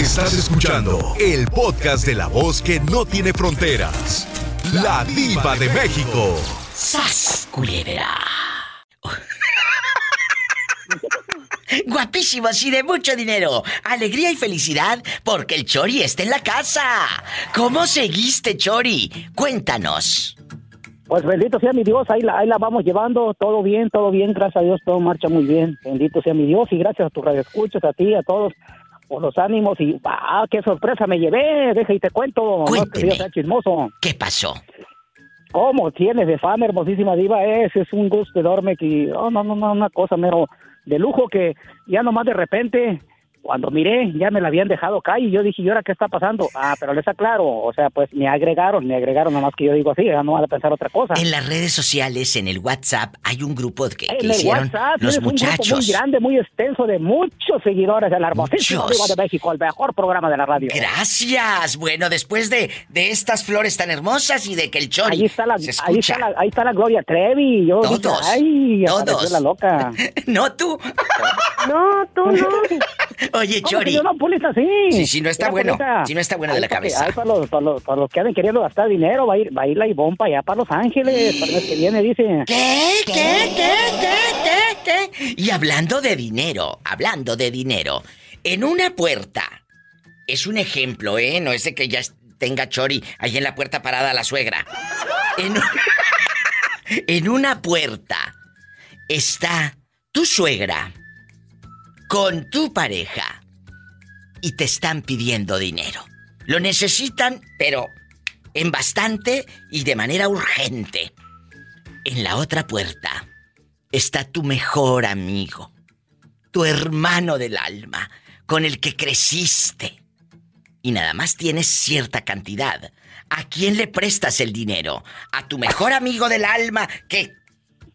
Estás escuchando el podcast de la voz que no tiene fronteras. La diva de México. ¡Sas, Guapísimos y de mucho dinero. Alegría y felicidad porque el Chori está en la casa. ¿Cómo seguiste, Chori? Cuéntanos. Pues bendito sea mi Dios, ahí la, ahí la vamos llevando, todo bien, todo bien, gracias a Dios, todo marcha muy bien. Bendito sea mi Dios y gracias a tus radioescuchas, a ti, a todos, por los ánimos y ¡ah, qué sorpresa me llevé! Deja y te cuento, Cuénteme. no chismoso. ¿Qué pasó? ¿Cómo tienes de fama, hermosísima diva? Es, es un gusto enorme que, oh, no, no, no, una cosa mero de lujo que ya nomás de repente cuando miré, ya me la habían dejado acá y yo dije, ¿y ahora qué está pasando? Ah, pero les aclaro, o sea, pues me agregaron, me agregaron, nomás que yo digo así, ya no van a pensar otra cosa. En las redes sociales, en el WhatsApp, hay un grupo que, que En el hicieron WhatsApp los tienes un grupo muchachos. muy grande, muy extenso de muchos seguidores de la hermosísima Muchos. Diva de México, el mejor programa de la radio. Gracias. Bueno, después de, de estas flores tan hermosas y de que el Chori Ahí está la, se ahí escucha. está la, ahí está la Gloria Trevi. Yo dije, Todos, ay, todos. la loca. no tú. No, tú no. Oye, ¿Cómo que Chori. yo no, Pulita, sí. Sí, no está Mira, bueno. Pulita, Sí, no está bueno de la que- cabeza. para, los, para, los, para los que anden queriendo gastar dinero, va a ir, va a ir la Ivonne para allá, para Los Ángeles, para el mes que viene, dice. ¿Qué? ¿Qué? ¿Qué? ¿Qué? ¿Qué? ¿Qué? Y hablando de dinero, hablando de dinero, en una puerta, es un ejemplo, ¿eh? No es de que ya tenga Chori ahí en la puerta parada la suegra. En, un- en una puerta está tu suegra con tu pareja y te están pidiendo dinero. Lo necesitan, pero en bastante y de manera urgente. En la otra puerta está tu mejor amigo, tu hermano del alma, con el que creciste. Y nada más tienes cierta cantidad. ¿A quién le prestas el dinero? ¿A tu mejor amigo del alma que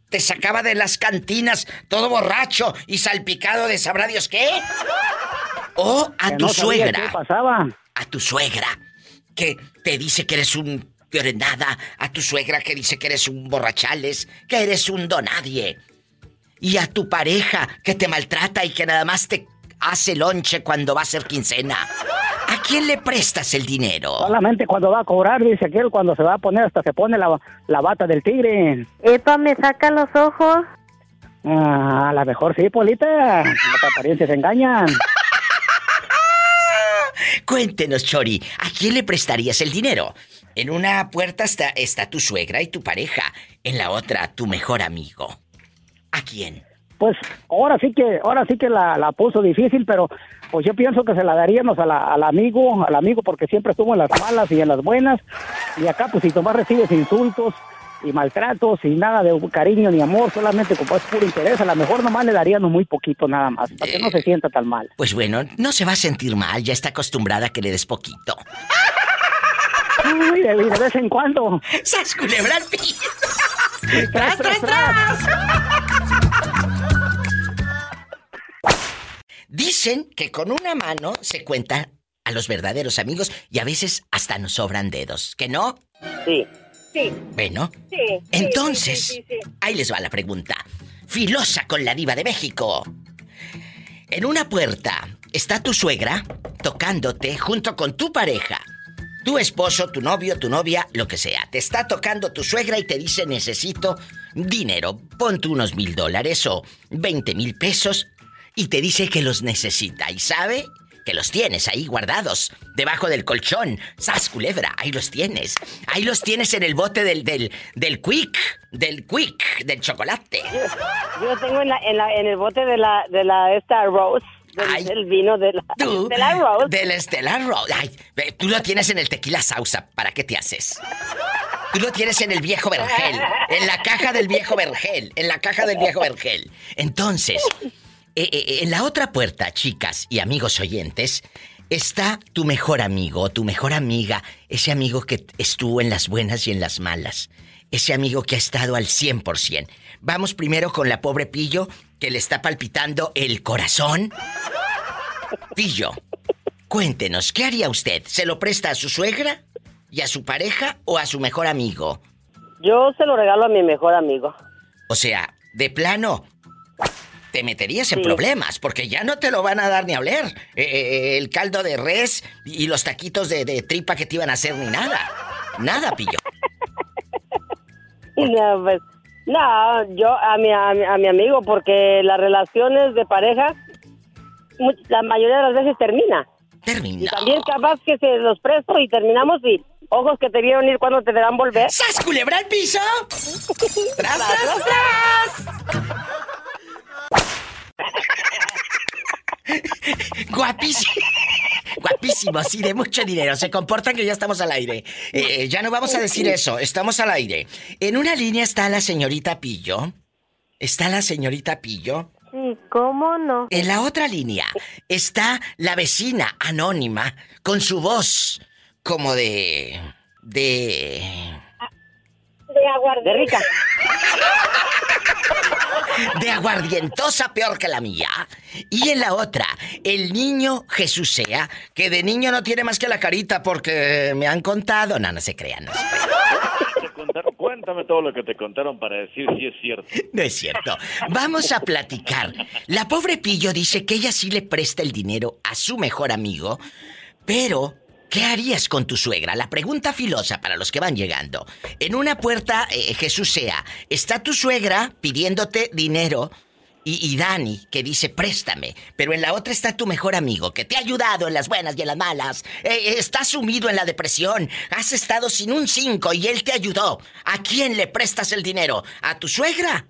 te sacaba de las cantinas todo borracho y salpicado de sabrá Dios qué? ¿O a Que tu no sabía suegra? qué pasaba. a tu suegra que te dice que eres un nada, a tu suegra que dice que eres un borrachales, que eres un donadie, y a tu pareja que te maltrata y que nada más te hace lonche cuando va a ser quincena. ¿A quién le prestas el dinero? Solamente cuando va a cobrar, dice aquel, cuando se va a poner, hasta se pone la, la bata del tigre. Epa, me saca los ojos. Ah, a lo mejor sí, Polita. Las apariencias engañan. Cuéntenos, Chori, ¿a quién le prestarías el dinero? En una puerta está, está tu suegra y tu pareja, en la otra tu mejor amigo. ¿A quién? Pues ahora sí que, ahora sí que la, la puso difícil, pero pues yo pienso que se la daríamos a la- al amigo, al amigo porque siempre estuvo en las malas y en las buenas. Y acá pues si nomás recibes insultos y maltratos y nada de cariño ni amor, solamente como es puro interés, a lo mejor nomás le daríamos muy poquito nada más, para que no se sienta tan mal. Pues bueno, no se va a sentir mal, ya está acostumbrada a que le des poquito. Uy, de, de vez en cuando. ¡Sas culebra al piso! ¡Tras, tras, tras! Dicen que con una mano se cuenta a los verdaderos amigos y a veces hasta nos sobran dedos, ¿que no? Sí. Sí, Bueno, sí. entonces, sí, sí, sí. ahí les va la pregunta. Filosa con la diva de México. En una puerta está tu suegra tocándote junto con tu pareja. Tu esposo, tu novio, tu novia, lo que sea. Te está tocando tu suegra y te dice necesito dinero. Pon tú unos mil dólares o veinte mil pesos. Y te dice que los necesita. ¿Y sabe? Que los tienes ahí guardados, debajo del colchón. ¡Sas, culebra! Ahí los tienes. Ahí los tienes en el bote del, del, del quick, del quick, del chocolate. Yo lo tengo en, la, en, la, en el bote de la, de la esta Rose, del, Ay. del vino de la, Tú, de la Rose. Del Stellar Rose. Ay, tú lo tienes en el tequila sausa. ¿Para qué te haces? Tú lo tienes en el viejo vergel. En la caja del viejo vergel. En la caja del viejo vergel. Entonces, eh, eh, en la otra puerta, chicas y amigos oyentes, está tu mejor amigo, tu mejor amiga, ese amigo que estuvo en las buenas y en las malas. Ese amigo que ha estado al 100%. Vamos primero con la pobre Pillo, que le está palpitando el corazón. Pillo, cuéntenos, ¿qué haría usted? ¿Se lo presta a su suegra? ¿Y a su pareja o a su mejor amigo? Yo se lo regalo a mi mejor amigo. O sea, de plano, te meterías en problemas, porque ya no te lo van a dar ni a oler. Eh, eh, el caldo de res y los taquitos de, de, tripa que te iban a hacer ni nada. Nada, pillo. No, pues, no, yo a mi, a mi, amigo, porque las relaciones de pareja, la mayoría de las veces termina. Termina. Y también capaz que se los presto y terminamos y ojos que te vieron ir cuando te verán volver. ¡Sas, culebra el piso! ¡Tras, tras, tras! Guapísimo. Guapísimo, sí, de mucho dinero. Se comportan que ya estamos al aire. Eh, eh, ya no vamos a decir eso, estamos al aire. En una línea está la señorita Pillo. ¿Está la señorita Pillo? Sí, ¿cómo no? En la otra línea está la vecina anónima con su voz como de. de. De aguardiente. De aguardientosa peor que la mía. Y en la otra, el niño Jesús sea, que de niño no tiene más que la carita porque me han contado. No, no se crean, no se crean. cuéntame todo lo que te contaron para decir si es cierto. No es cierto. Vamos a platicar. La pobre Pillo dice que ella sí le presta el dinero a su mejor amigo, pero ¿Qué harías con tu suegra? La pregunta filosa para los que van llegando. En una puerta, eh, Jesús sea, está tu suegra pidiéndote dinero y, Dani que dice préstame, pero en la otra está tu mejor amigo que te ha ayudado en las buenas y en las malas. Eh, eh, estás sumido en la depresión, has estado sin un cinco y él te ayudó. ¿A quién le prestas el dinero? ¿A tu suegra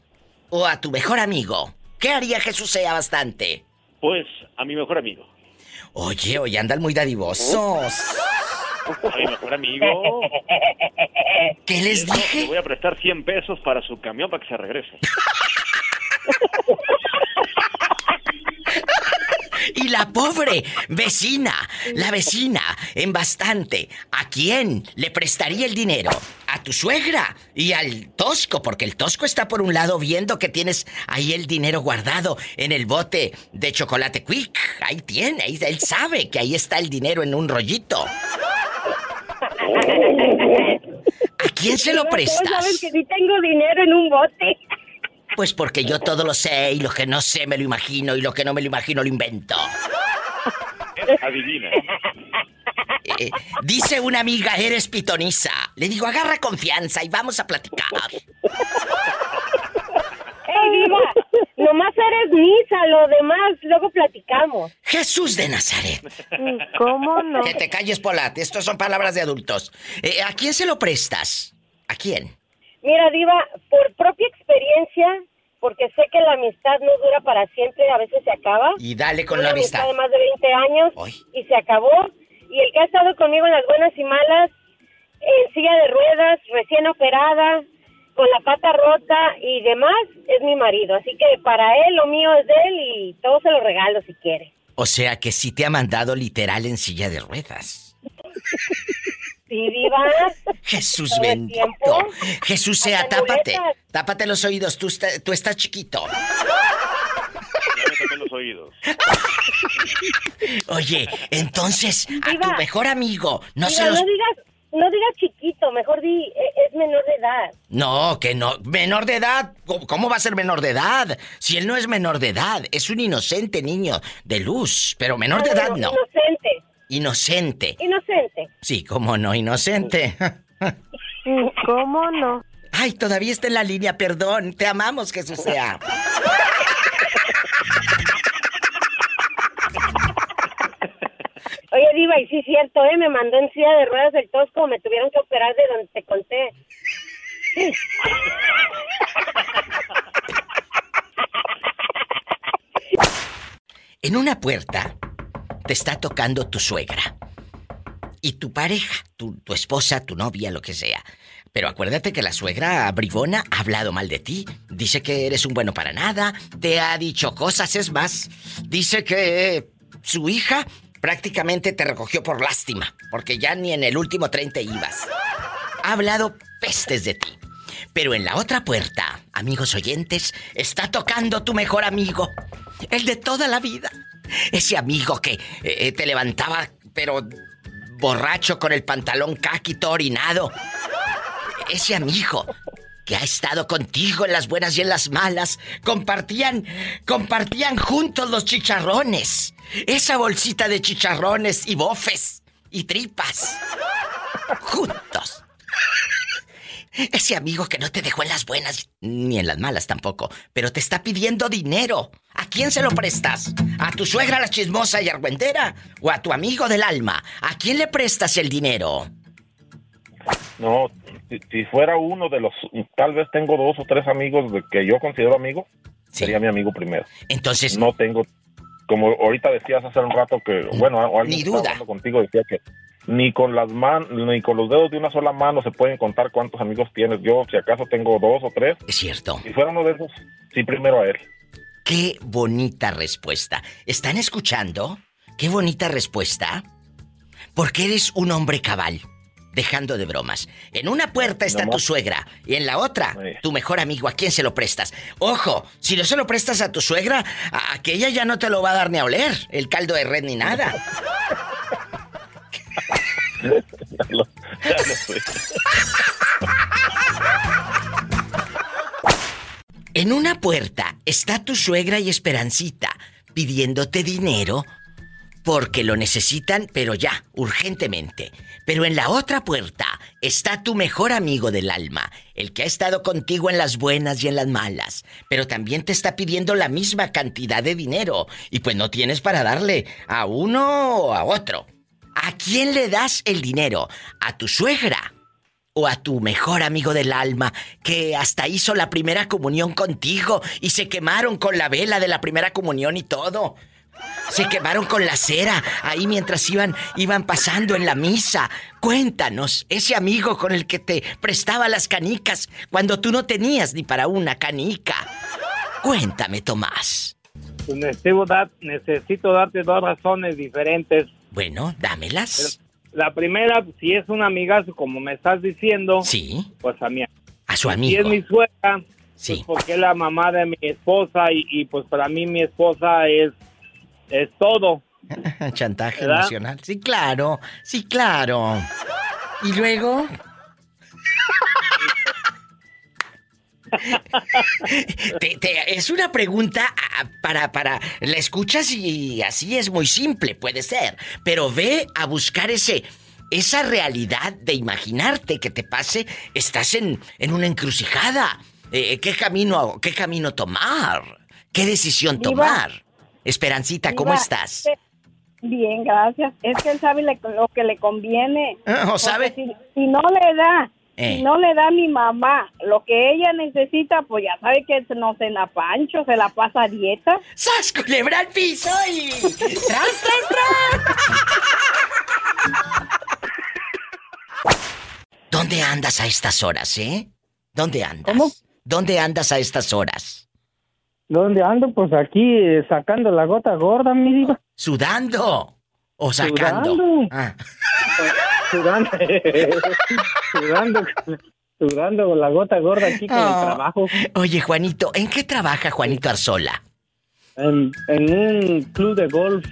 o a tu mejor amigo? ¿Qué haría Jesús sea bastante? Pues a mi mejor amigo. Oye, hoy andan muy dadivosos. A mi mejor amigo. ¿Qué les dije? Le voy a prestar 100 pesos para su camión para que se regrese. Y la pobre vecina, la vecina, en bastante, ¿a quién le prestaría el dinero? A tu suegra y al tosco, porque el tosco está por un lado viendo que tienes ahí el dinero guardado en el bote de chocolate quick. Ahí tiene, ahí, él sabe que ahí está el dinero en un rollito. ¿A quién se lo prestas? sabes que sí tengo dinero en un bote. Pues porque yo todo lo sé y lo que no sé me lo imagino y lo que no me lo imagino lo invento. Adivina. Eh, dice una amiga, eres pitoniza. Le digo, agarra confianza y vamos a platicar. ¡Ey, Diva! Nomás eres misa, lo demás luego platicamos. Jesús de Nazaret. ¿Cómo no? Que te calles, Polat. Estos son palabras de adultos. Eh, ¿A quién se lo prestas? ¿A quién? Mira, Diva, por propia experiencia, porque sé que la amistad no dura para siempre, a veces se acaba. Y dale con la amistad. amistad de más de 20 años y se acabó. Y el que ha estado conmigo en las buenas y malas, en silla de ruedas, recién operada, con la pata rota y demás, es mi marido. Así que para él lo mío es de él y todo se lo regalo si quiere. O sea que sí te ha mandado literal en silla de ruedas. Sí, diva. Jesús bendito. Jesús sea, tápate. Tápate los oídos, tú, tú estás chiquito. Ya me los oídos. Oye, entonces, a tu mejor amigo, no se los... No digas, no digas chiquito, mejor di, e, es menor de edad. No, que no, menor de edad, ¿cómo va a ser menor de edad? Si él no es menor de edad, es un inocente niño de luz, pero menor de edad no. Inocente. Inocente. Inocente. Sí, cómo no, inocente. ¿Cómo no? Ay, todavía está en la línea, perdón. Te amamos, Jesús sea. Oye, Diva, y sí es cierto, ¿eh? Me mandó en silla de ruedas del tosco, me tuvieron que operar de donde te conté. En una puerta te está tocando tu suegra. Y tu pareja, tu, esposa, tu novia, lo que sea. Pero acuérdate que la suegra bribona ha hablado mal de ti. Dice que eres un bueno para nada. Te ha dicho cosas, es más. Dice que su hija prácticamente te recogió por lástima. Porque ya ni en el último tren te ibas. Ha hablado pestes de ti. Pero en la otra puerta, amigos oyentes, está tocando tu mejor amigo. El de toda la vida. Ese amigo que eh, te levantaba, pero borracho con el pantalón caqui todo orinado. Ese amigo que ha estado contigo en las buenas y en las malas, compartían, compartían juntos los chicharrones. Esa bolsita de chicharrones y bofes y tripas. Juntos. Ese amigo que no te dejó en las buenas ni en las malas tampoco, pero te está pidiendo dinero. ¿A quién se lo prestas? ¿A tu suegra la chismosa y argüendera? ¿O a tu amigo del alma? ¿A quién le prestas el dinero? No, si, fuera uno de los, tal vez tengo dos o tres amigos de que yo considero amigo, sería mi amigo primero. Entonces. No tengo, como ahorita decías hace un rato que, bueno, alguien ni duda. contigo decía que ni con las manos, ni con los dedos de una sola mano se pueden contar cuántos amigos tienes. Yo, si acaso, tengo dos o tres. Es cierto. Si fuera uno de esos, sí, primero a él. Qué bonita respuesta. ¿Están escuchando? Qué bonita respuesta. Porque eres un hombre cabal. Dejando de bromas. En una puerta está tu suegra y en la otra, tu mejor amigo. ¿A quién se lo prestas? Ojo, si no se lo prestas a tu suegra, a aquella ya no te lo va a dar ni a oler. El caldo de red ni nada. En una puerta está tu suegra y Esperancita pidiéndote dinero porque lo necesitan, pero ya, urgentemente. Pero en la otra puerta está tu mejor amigo del alma, el que ha estado contigo en las buenas y en las malas, pero también te está pidiendo la misma cantidad de dinero y pues no tienes para darle a uno o a otro. ¿A quién le das el dinero? ¿A tu suegra? ¿O a tu mejor amigo del alma que hasta hizo la primera comunión contigo y se quemaron con la vela de la primera comunión y todo? Se quemaron con la cera ahí mientras iban, iban pasando en la misa. Cuéntanos, ese amigo con el que te prestaba las canicas cuando tú no tenías ni para una canica. Cuéntame, Tomás. Pues necesito, necesito darte dos razones diferentes bueno, dámelas. La primera, si es un amigazo, como me estás diciendo. Sí. Pues a mi A su amigo. Si es mi suegra. Pues sí. porque es la mamá de mi esposa y, pues para mí mi esposa es, es todo. Chantaje emocional. Sí, claro. Sí, claro. ¿Y luego? es una pregunta para, para. La escuchas y así es muy simple, puede ser. Pero ve a buscar ese. Esa realidad de imaginarte que te pase, estás en, en una encrucijada. Eh, ¿qué, camino, ¿Qué camino tomar? ¿Qué decisión tomar? Esperancita, ¿cómo estás? Bien, gracias. Es que él sabe lo que le conviene. Ah, ¿O sabe? Si, si, no le da eh. no le da a mi mamá lo que ella necesita, pues ya sabe que no se la pancho, se la pasa a dieta. ¡Sas, culebra al piso y... ¡Tras, tras, tras! ¿Dónde andas a estas horas, eh? ¿Dónde andas? ¿Cómo? ¿Dónde andas a estas horas? ¿Dónde ando? Pues aquí eh, sacando la gota gorda, mi diva. ¿Sudando? ¿O sacando? Sudando. Ah. sudando, sudando, sudando con la gota gorda aquí con el oh. trabajo. Oye, Juanito, ¿en qué trabaja Juanito Arzola? En, un club de golf.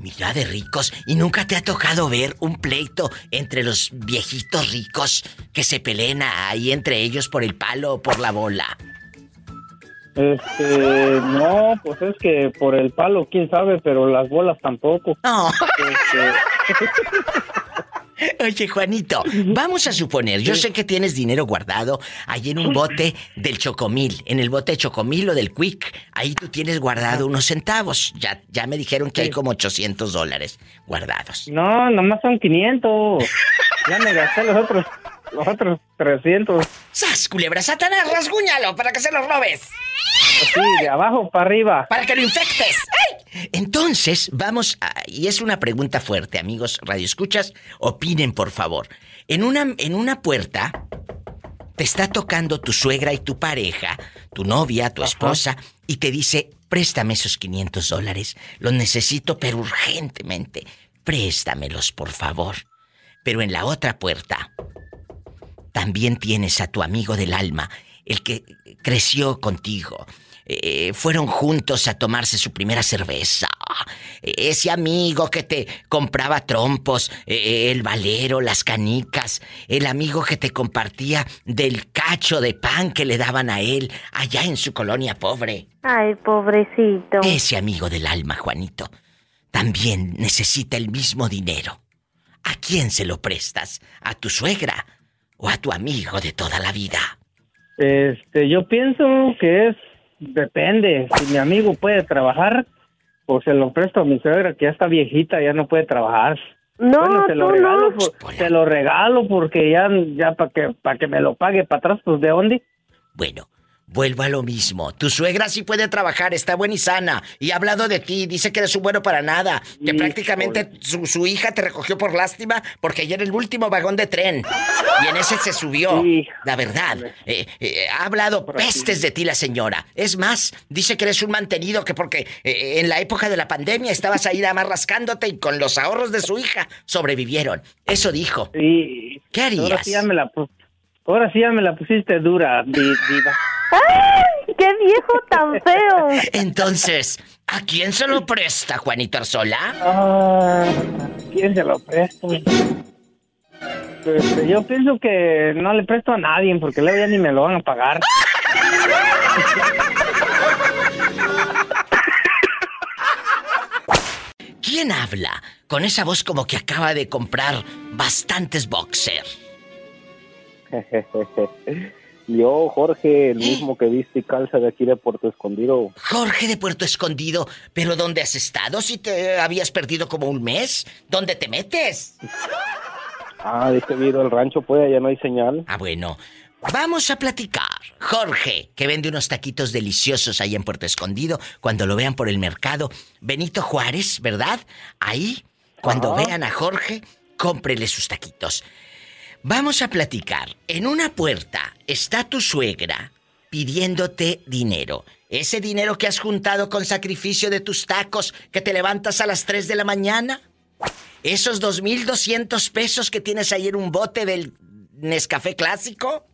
Mira de ricos. ¿Y nunca te ha tocado ver un pleito entre los viejitos ricos que se pelean ahí entre ellos por el palo o por la bola? Este, no, pues es que por el palo, quién sabe, pero las bolas tampoco. No. Este, Oye, Juanito, vamos a suponer, yo sé que tienes dinero guardado ahí en un bote del Chocomil, en el bote de Chocomil o del Quick. Ahí tú tienes guardado unos centavos. Ya, ya me dijeron que hay como 800 dólares guardados. No, nomás son 500. ya me gasté los otros, los otros 300. ¡Sas, culebra satanás, rasguñalo para que se los robes! Sí, de abajo para arriba. Para que lo infectes. Entonces, vamos a... Y es una pregunta fuerte, amigos radioescuchas. Opinen, por favor. En una, en una puerta te está tocando tu suegra y tu pareja, tu novia, tu esposa, y te dice, préstame esos 500 dólares. Los necesito, pero urgentemente. Préstamelos, por favor. Pero en la otra puerta también tienes a tu amigo del alma, el que creció contigo, eh, fueron juntos a tomarse su primera cerveza. Ese amigo que te compraba trompos, eh, el valero, las canicas, el amigo que te compartía del cacho de pan que le daban a él allá en su colonia pobre. Ay, pobrecito. Ese amigo del alma, Juanito, también necesita el mismo dinero. ¿A quién se lo prestas? ¿A tu suegra o a tu amigo de toda la vida? Este, yo pienso que es Depende. Si mi amigo puede trabajar, pues se lo presto a mi suegra, que ya está viejita, ya no puede trabajar. No, bueno, te lo regalo, no. por- te lo regalo porque ya, ya para que, para que me lo pague para atrás, pues de dónde. Bueno, vuelvo a lo mismo. Tu suegra sí puede trabajar, está buena y sana. Y ha hablado de ti, dice que eres un bueno para nada. Que prácticamente su, su hija te recogió por lástima porque ayer el último vagón de tren. Y en ese se subió. La verdad. eh, eh, ha hablado pestes de ti la señora. Es más, dice que eres un mantenido que porque eh, en la época de la pandemia estabas ahí nada más rascándote y con los ahorros de su hija sobrevivieron. Eso dijo. Sí. ¿Qué harías? Ahora sí ya me la, pu- ahora sí ya me la pusiste dura, di- diva. ¡Ay! ¡Qué viejo tan feo! Entonces, ¿a quién se lo presta, Juanito Arzola? Ah, ¿Quién se lo presto? Este, yo pienso que no le presto a nadie porque luego ya ni me lo van a pagar. ¿Quién habla con esa voz como que acaba de comprar bastantes boxer? Yo, Jorge, el mismo que viste y calza de aquí de Puerto Escondido. Jorge de Puerto Escondido, ¿pero dónde has estado si te habías perdido como un mes? ¿Dónde te metes? Ah, este video el rancho, pues, allá no hay señal. Ah, bueno. Vamos a platicar. Jorge, que vende unos taquitos deliciosos ahí en Puerto Escondido, cuando lo vean por el mercado. Benito Juárez, ¿verdad? Ahí, cuando Ajá. vean a Jorge, cómprele sus taquitos. Vamos a platicar. En una puerta está tu suegra pidiéndote dinero. Ese dinero que has juntado con sacrificio de tus tacos que te levantas a las 3 de la mañana. Esos 2.200 pesos que tienes ahí en un bote del Nescafé clásico.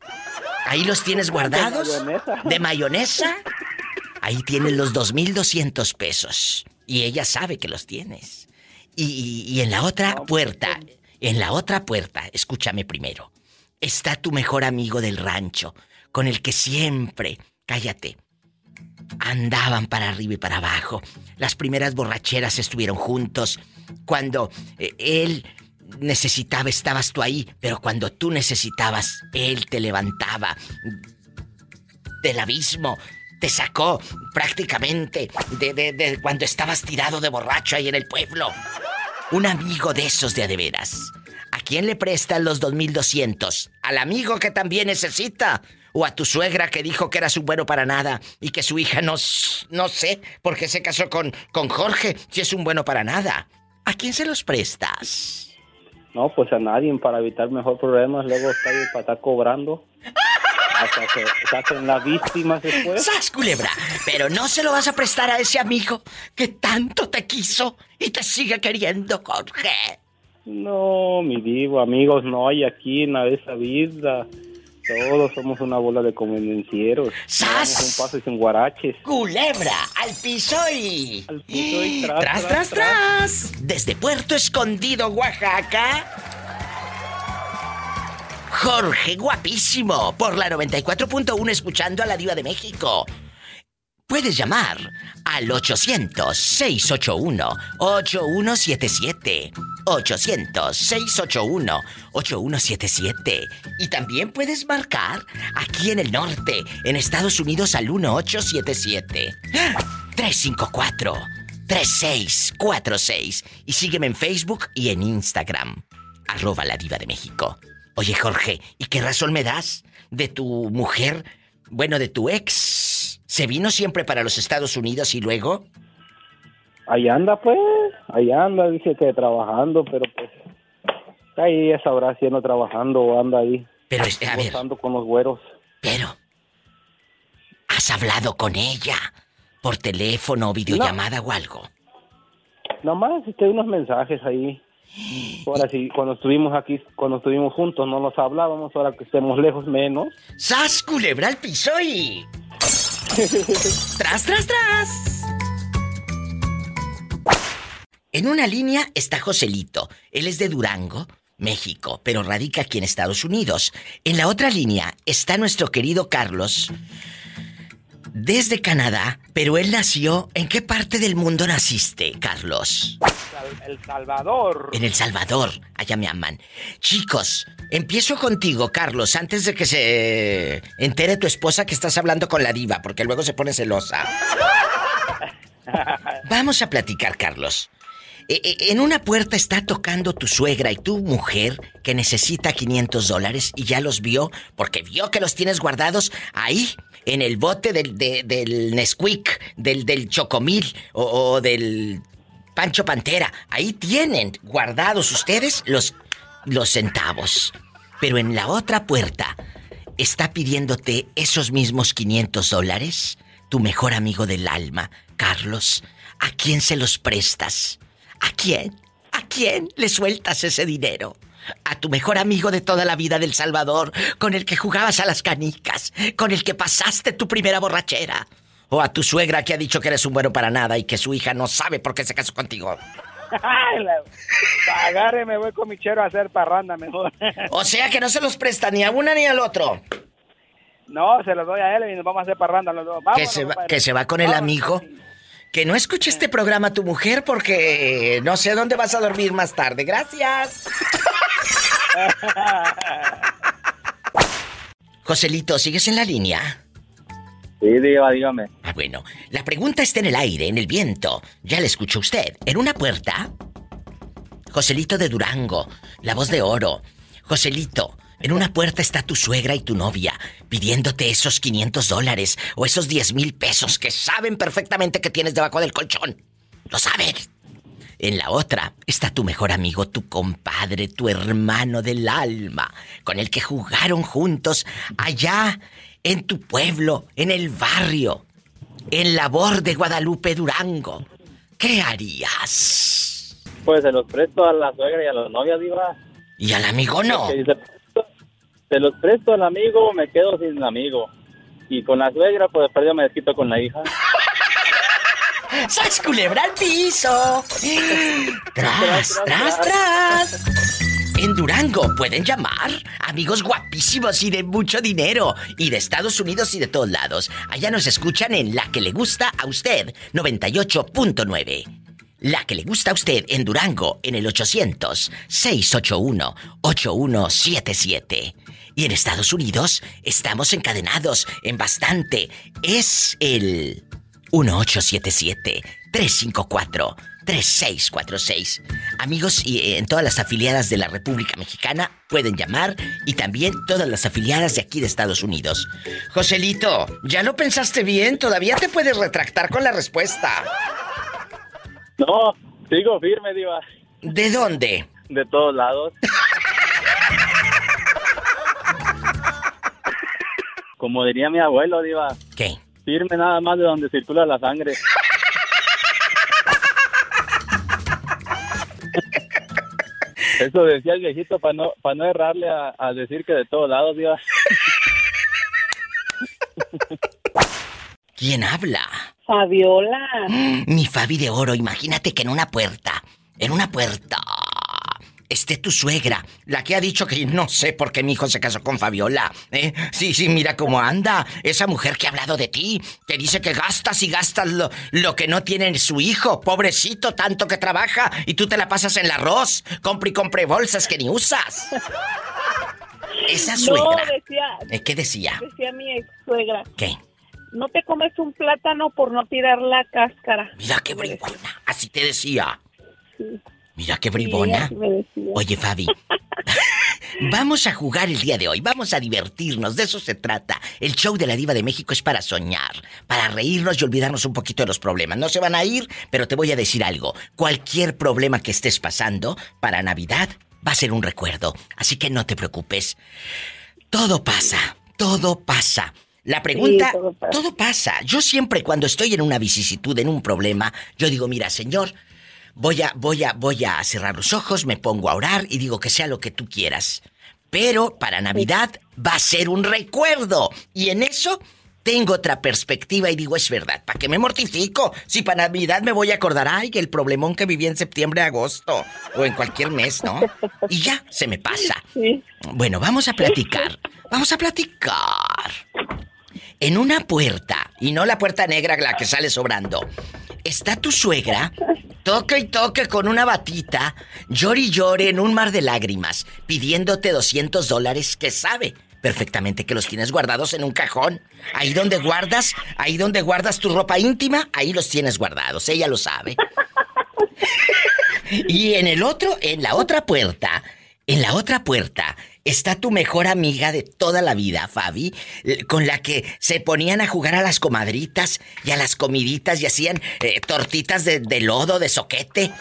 Ahí los tienes guardados. De mayonesa. De mayonesa. Ahí tienes los 2.200 pesos. Y ella sabe que los tienes. Y, y- y en la otra puerta, en la otra puerta, escúchame primero, está tu mejor amigo del rancho, con el que siempre, cállate, andaban para arriba y para abajo. Las primeras borracheras estuvieron juntos. Cuando eh, él necesitaba, estabas tú ahí, pero cuando tú necesitabas, él te levantaba del abismo. Te sacó prácticamente de, de- de cuando estabas tirado de borracho ahí en el pueblo. Un amigo de esos de a de veras. ¿A quién le prestan los 2200? ¿Al amigo que también necesita? ¿O a tu suegra que dijo que eras un bueno para nada y que su hija no, no sé por qué se casó con, con Jorge si es un bueno para nada? ¿A quién se los prestas? No, pues a nadie para evitar mejor problemas. Luego está para estar cobrando. Hasta que se hacen las víctimas después. ¡Sas, culebra! Pero no se lo vas a prestar a ese amigo que tanto te quiso y te sigue queriendo, Jorge. No, mi divo, amigos, no hay aquí en esa vida. Todos somos una bola de convenencieros. ¡Sas! Damos un paso y sin guaraches. Culebra, al piso y... Al piso y tras, tras, tras, tras. Desde Puerto Escondido, Oaxaca. Jorge, guapísimo, por la 94.1 escuchando a la diva de México. Puedes llamar al 800-681-8177. 800-681-8177. Y también puedes marcar aquí en el norte, en Estados Unidos, al 1877. 354-3646. Y sígueme en Facebook y en Instagram. Arroba la diva de México. Oye, Jorge, ¿y qué razón me das de tu mujer? Bueno, de tu ex. ¿Se vino siempre para los Estados Unidos y luego? Ahí anda, pues. Ahí anda, dice que trabajando, pero pues. Ahí ya sabrá si anda trabajando o anda ahí. Pero, es- a ver. con los güeros. Pero. ¿Has hablado con ella? ¿Por teléfono, videollamada o algo? Nada más que hay unos mensajes ahí. Ahora sí, cuando estuvimos aquí, cuando estuvimos juntos, no nos hablábamos. Ahora que estemos lejos, menos. ¡Sas, culebra al piso y... ¡Tras, tras, tras! En una línea está Joselito. Él es de Durango, México, pero radica aquí en Estados Unidos. En la otra línea está nuestro querido Carlos, desde Canadá, pero él nació. ¿En qué parte del mundo naciste, Carlos? El Salvador. En El Salvador, allá me aman. Chicos, empiezo contigo, Carlos, antes de que se entere tu esposa que estás hablando con la diva, porque luego se pone celosa. Vamos a platicar, Carlos. E, e, en una puerta está tocando tu suegra y tu mujer que necesita 500 dólares y ya los vio porque vio que los tienes guardados ahí en el bote del, del Nesquik, del, del Chocomil o, del Pancho Pantera. Ahí tienen guardados ustedes los, los centavos. Pero en la otra puerta está pidiéndote esos mismos 500 dólares tu mejor amigo del alma, Carlos. ¿A quién se los prestas? ¿A quién? ¿A quién le sueltas ese dinero? A tu mejor amigo de toda la vida del Salvador, con el que jugabas a las canicas, con el que pasaste tu primera borrachera. O a tu suegra que ha dicho que eres un bueno para nada y que su hija no sabe por qué se casó contigo. Agarre, me voy con mi chero a hacer parranda mejor. o sea que no se los presta ni a una ni al otro. No, se los doy a él y nos vamos a hacer parranda los dos. que, se va, que se va con el amigo. Que no escuche este programa tu mujer porque no sé dónde vas a dormir más tarde. Gracias. Joselito, ¿sigues en la línea? Sí, diva, dígame. Ah, bueno. La pregunta está en el aire, en el viento. Ya la escuchó usted. En una puerta. Joselito de Durango, la voz de oro. Joselito, en una puerta está tu suegra y tu novia pidiéndote esos 500 dólares o esos 10 mil pesos que saben perfectamente que tienes debajo del colchón. Lo saben. En la otra está tu mejor amigo, tu compadre, tu hermano del alma, con el que jugaron juntos allá en tu pueblo, en el barrio, en labor de Guadalupe Durango. ¿Qué harías? Pues se los presto a la suegra y a la novia, diva. ¿Y al amigo no? Se los presto al amigo, me quedo sin amigo. Y con la suegra, pues después me desquito con la hija. ¡Sas culebra al piso! ¡Tras, tras, tras! En Durango pueden llamar amigos guapísimos y de mucho dinero. Y de Estados Unidos y de todos lados. Allá nos escuchan en La que le gusta a usted, 98.9. La que le gusta a usted en Durango en el 800-681-8177. Y en Estados Unidos estamos encadenados en bastante. Es el 1877-354-3646. Amigos, y eh, en todas las afiliadas de la República Mexicana pueden llamar y también todas las afiliadas de aquí de Estados Unidos. Joselito, ¿ya lo pensaste bien? Todavía te puedes retractar con la respuesta. No, sigo firme, Diva. ¿De dónde? De todos lados. Como diría mi abuelo, Diva. ¿Qué? Firme nada más de donde circula la sangre. Eso decía el viejito para no, para no errarle a, a decir que de todos lados, Diva. ¿Quién habla? Fabiola. Mi Fabi de oro, imagínate que en una puerta, en una puerta, esté tu suegra, la que ha dicho que no sé por qué mi hijo se casó con Fabiola. ¿eh? Sí, sí, mira cómo anda. Esa mujer que ha hablado de ti, que dice que gastas y gastas lo, lo que no tiene su hijo, pobrecito, tanto que trabaja, y tú te la pasas en el arroz, compre y compre bolsas que ni usas. Esa suegra. No, decía. ¿Eh, ¿Qué decía? Decía mi ex suegra. ¿Qué? No te comes un plátano por no tirar la cáscara. Mira qué bribona. Así te decía. Mira qué bribona. Oye, Fabi. Vamos a jugar el día de hoy, vamos a divertirnos, de eso se trata. El show de la diva de México es para soñar, para reírnos y olvidarnos un poquito de los problemas. No se van a ir, pero te voy a decir algo. Cualquier problema que estés pasando, para Navidad va a ser un recuerdo. Así que no te preocupes. Todo pasa, todo pasa. La pregunta, Sí, todo pasa. todo pasa. Yo siempre cuando estoy en una vicisitud, en un problema, yo digo, mira, Señor, voy a, voy a, voy a cerrar los ojos, me pongo a orar y digo que sea lo que tú quieras. Pero para Navidad va a ser un recuerdo. Y en eso tengo otra perspectiva y digo, es verdad, ¿para qué me mortifico? Si para Navidad me voy a acordar, ay, el problemón que viví en septiembre, agosto, o en cualquier mes, ¿no? Y ya, se me pasa. Bueno, vamos a platicar, vamos a platicar. En una puerta, y no la puerta negra la que sale sobrando, está tu suegra, toque y toque con una batita, llore y llore en un mar de lágrimas, pidiéndote 200 dólares que sabe perfectamente que los tienes guardados en un cajón. Ahí donde guardas, ahí donde guardas tu ropa íntima, ahí los tienes guardados. Ella lo sabe. y en el otro, en la otra puerta, en la otra puerta está tu mejor amiga de toda la vida, Fabi, con la que se ponían a jugar a las comadritas y a las comiditas y hacían eh, tortitas de, lodo, de soquete.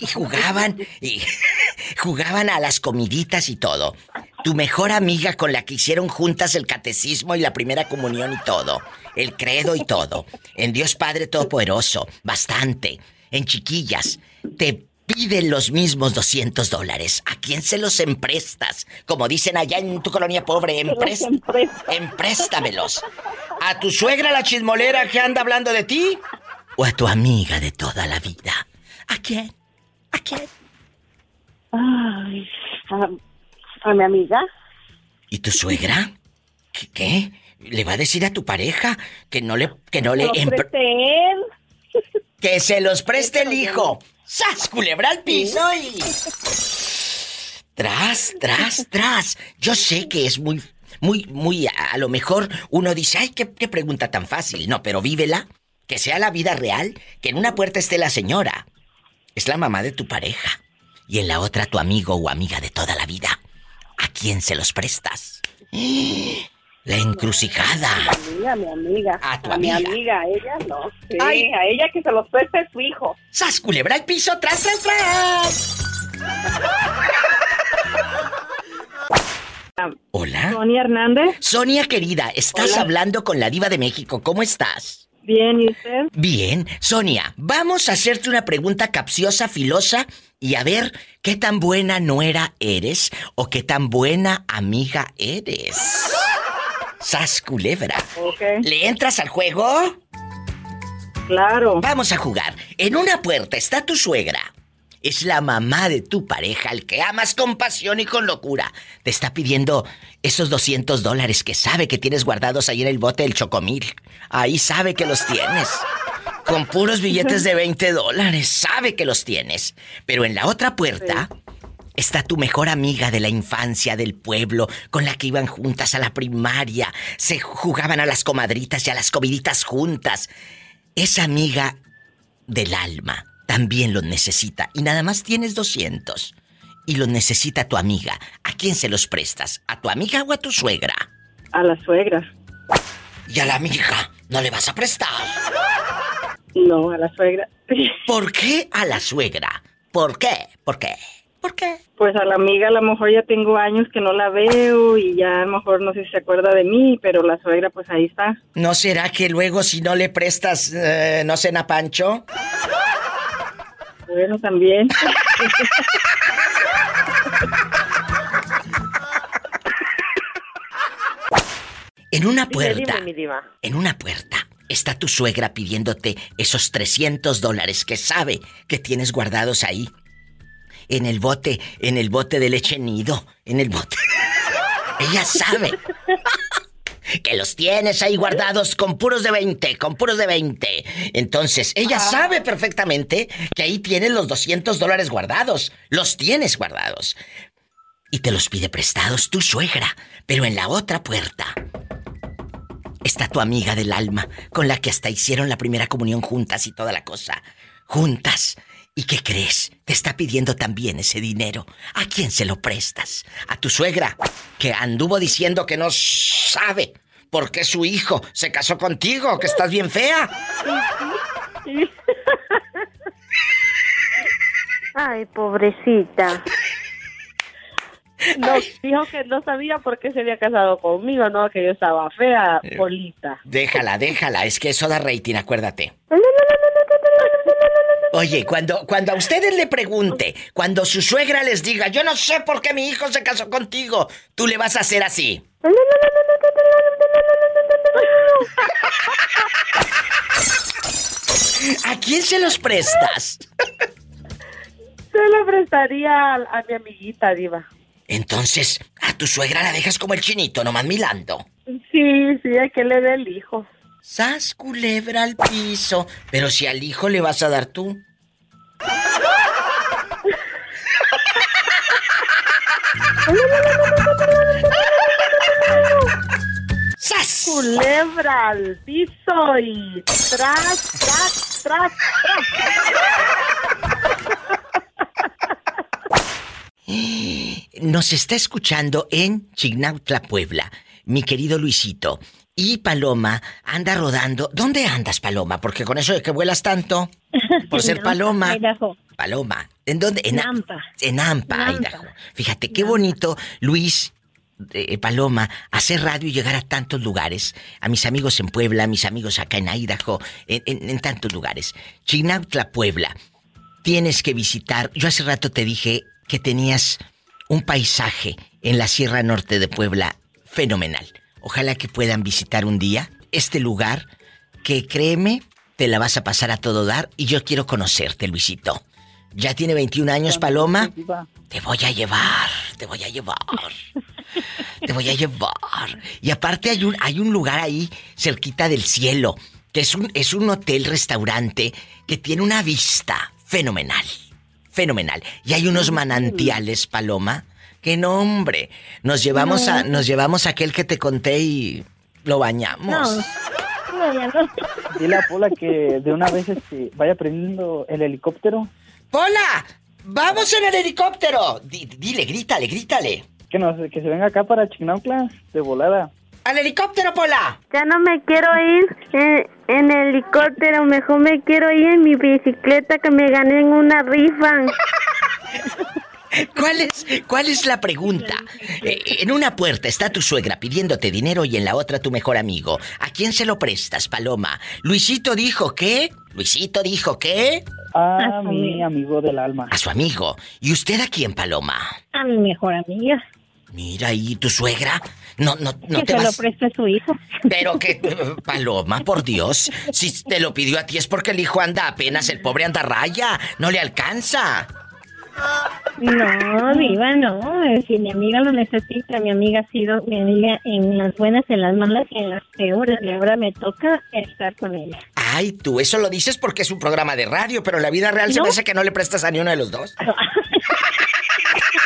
Y, jugaban, y jugaban a las comiditas y todo. Tu mejor amiga con la que hicieron juntas el catecismo y la primera comunión y todo. El credo y todo. En Dios Padre Todopoderoso. Bastante. En chiquillas. Te piden los mismos 200 dólares. ¿A quién se los emprestas? Como dicen allá en tu colonia pobre, emprest empréstamelos. ¿A tu suegra la chismolera que anda hablando de ti? ¿O a tu amiga de toda la vida? ¿A quién? ¿A quién? Ay, a, mi amiga. ¿Y tu suegra? ¿Qué, ¿Le va a decir a tu pareja que no le que no le Que se los preste el hijo. ¡Sas, culebra al piso y... Tras, tras, tras. Yo sé que es muy, muy, muy... A, lo mejor uno dice, ay, qué, qué pregunta tan fácil. No, pero vívela. Que sea la vida real. Que en una puerta esté la señora es la mamá de tu pareja. Y en la otra tu amigo o amiga de toda la vida. ¿A quién se los prestas? La encrucijada. A mi amiga, A tu amiga. mi amiga, a ella no. Sí, a ella que se los preste su hijo. ¡Sas, culebra el piso! ¡Tras, tras, tras! Hola. Sonia Hernández. Sonia querida, estás hablando con la diva de México. ¿Cómo estás? Bien, ¿y usted? Bien. Sonia, vamos a hacerte una pregunta capciosa, filosa, y a ver qué tan buena nuera eres o qué tan buena amiga eres. Sas culebra. ¿Le entras al juego? Claro. Vamos a jugar. En una puerta está tu suegra. Es la mamá de tu pareja, el que amas con pasión y con locura. Te está pidiendo esos 200 dólares que sabe que tienes guardados ahí en el bote del chocomil. Ahí sabe que los tienes. Con puros billetes de 20 dólares. Sabe que los tienes. Pero en la otra puerta está tu mejor amiga de la infancia del pueblo, con la que iban juntas a la primaria. Se jugaban a las comadritas y a las comiditas juntas. Esa amiga del alma también los necesita. Y nada más tienes 200. Y los necesita tu amiga. ¿A quién se los prestas? ¿A tu amiga o a tu suegra? A la suegra. ¿Y a la amiga? ¿No le vas a prestar? No, a la suegra. ¿Por qué a la suegra? ¿Por qué? ¿Por qué? ¿Por qué? Pues a la amiga a lo mejor ya tengo años que no la veo y ya a lo mejor no sé si se acuerda de mí, pero la suegra pues ahí está. ¿No será que luego si no le prestas eh, no cena Pancho? Bueno, también. En una puerta. En una puerta está tu suegra pidiéndote esos 300 dólares que sabe que tienes guardados ahí. En el bote, en el bote de leche nido, en el bote. Ella sabe que los tienes ahí guardados con puros de 20, con puros de 20. Entonces, ella ah. sabe perfectamente que ahí tienes los 200 dólares guardados. Los tienes guardados. Y te los pide prestados tu suegra. Pero en la otra puerta está tu amiga del alma, con la que hasta hicieron la primera comunión juntas y toda la cosa. Juntas. ¿Y qué crees? Te está pidiendo también ese dinero. ¿A quién se lo prestas? ¿A tu suegra? Que anduvo diciendo que no sabe por qué su hijo se casó contigo, que estás bien fea. Ay, pobrecita. No, dijo que no sabía por qué se había casado conmigo, no, que yo estaba fea, eh, Polita. Déjala, déjala, es que eso da rating, acuérdate. Oye, cuando, cuando a ustedes le pregunte, cuando su suegra les diga, yo no sé por qué mi hijo se casó contigo, tú le vas a hacer así. ¿A quién se los prestas? Se lo prestaría a, mi amiguita, Diva. Entonces, a tu suegra la dejas como el chinito, nomás milando. Sí, sí, hay que le dé el hijo. Sas culebra al piso. Pero si al hijo le vas a dar tú. ¡Sas! Culebra al piso y tras, tras, tras, tras. Nos está escuchando en Chignautla, Puebla, mi querido Luisito. Y Paloma anda rodando. ¿Dónde andas, Paloma? Porque con eso de que vuelas tanto, por ser Paloma. Paloma. ¿En dónde? En Ampa. En Ampa, Idaho. Fíjate qué bonito, Luis, eh, Paloma, hacer radio y llegar a tantos lugares. A mis amigos en Puebla, a mis amigos acá en Idaho, en, tantos lugares. Chignautla, Puebla. Tienes que visitar. Yo hace rato te dije que tenías un paisaje en la Sierra Norte de Puebla fenomenal. Ojalá que puedan visitar un día este lugar que créeme, te la vas a pasar a todo dar y yo quiero conocerte, Luisito. Ya tiene 21 años, Paloma. Te voy a llevar, te voy a llevar. Te voy a llevar. Y aparte hay un, hay un lugar ahí cerquita del cielo, que es un, es un hotel restaurante que tiene una vista fenomenal fenomenal. Y hay unos manantiales, Paloma, que no, hombre. Nos llevamos a, nos llevamos a aquel que te conté y lo bañamos. No, no, no. Dile a Pola que de una vez este, vaya prendiendo el helicóptero. ¡Pola! ¡Vamos en el helicóptero! dile, grítale, grítale. Que, no, que se venga acá para Chignaucla, de volada. ¡Al helicóptero, Pola! Ya no me quiero ir en, en, helicóptero, mejor me quiero ir en mi bicicleta que me gané en una rifa. ¿Cuál es, ¿Cuál es la pregunta? Eh, en una puerta está tu suegra pidiéndote dinero y en la otra tu mejor amigo. ¿A quién se lo prestas, Paloma? Luisito dijo qué? Luisito dijo qué? A mi amigo del alma. A su amigo. ¿Y usted a quién, Paloma? A mi mejor amiga. Mira, ¿y tu suegra? No, no, no que te se lo preste a su hijo. Pero que, Paloma, por Dios, si te lo pidió a ti es porque el hijo anda apenas, el pobre anda raya, no le alcanza. No, viva, no. Si mi amiga lo necesita, mi amiga ha sido mi amiga en las buenas, en las malas y en las peores. Y ahora me toca estar con ella. Ay, tú eso lo dices porque es un programa de radio, pero en la vida real se me hace que no le prestas a ni uno de los dos. No,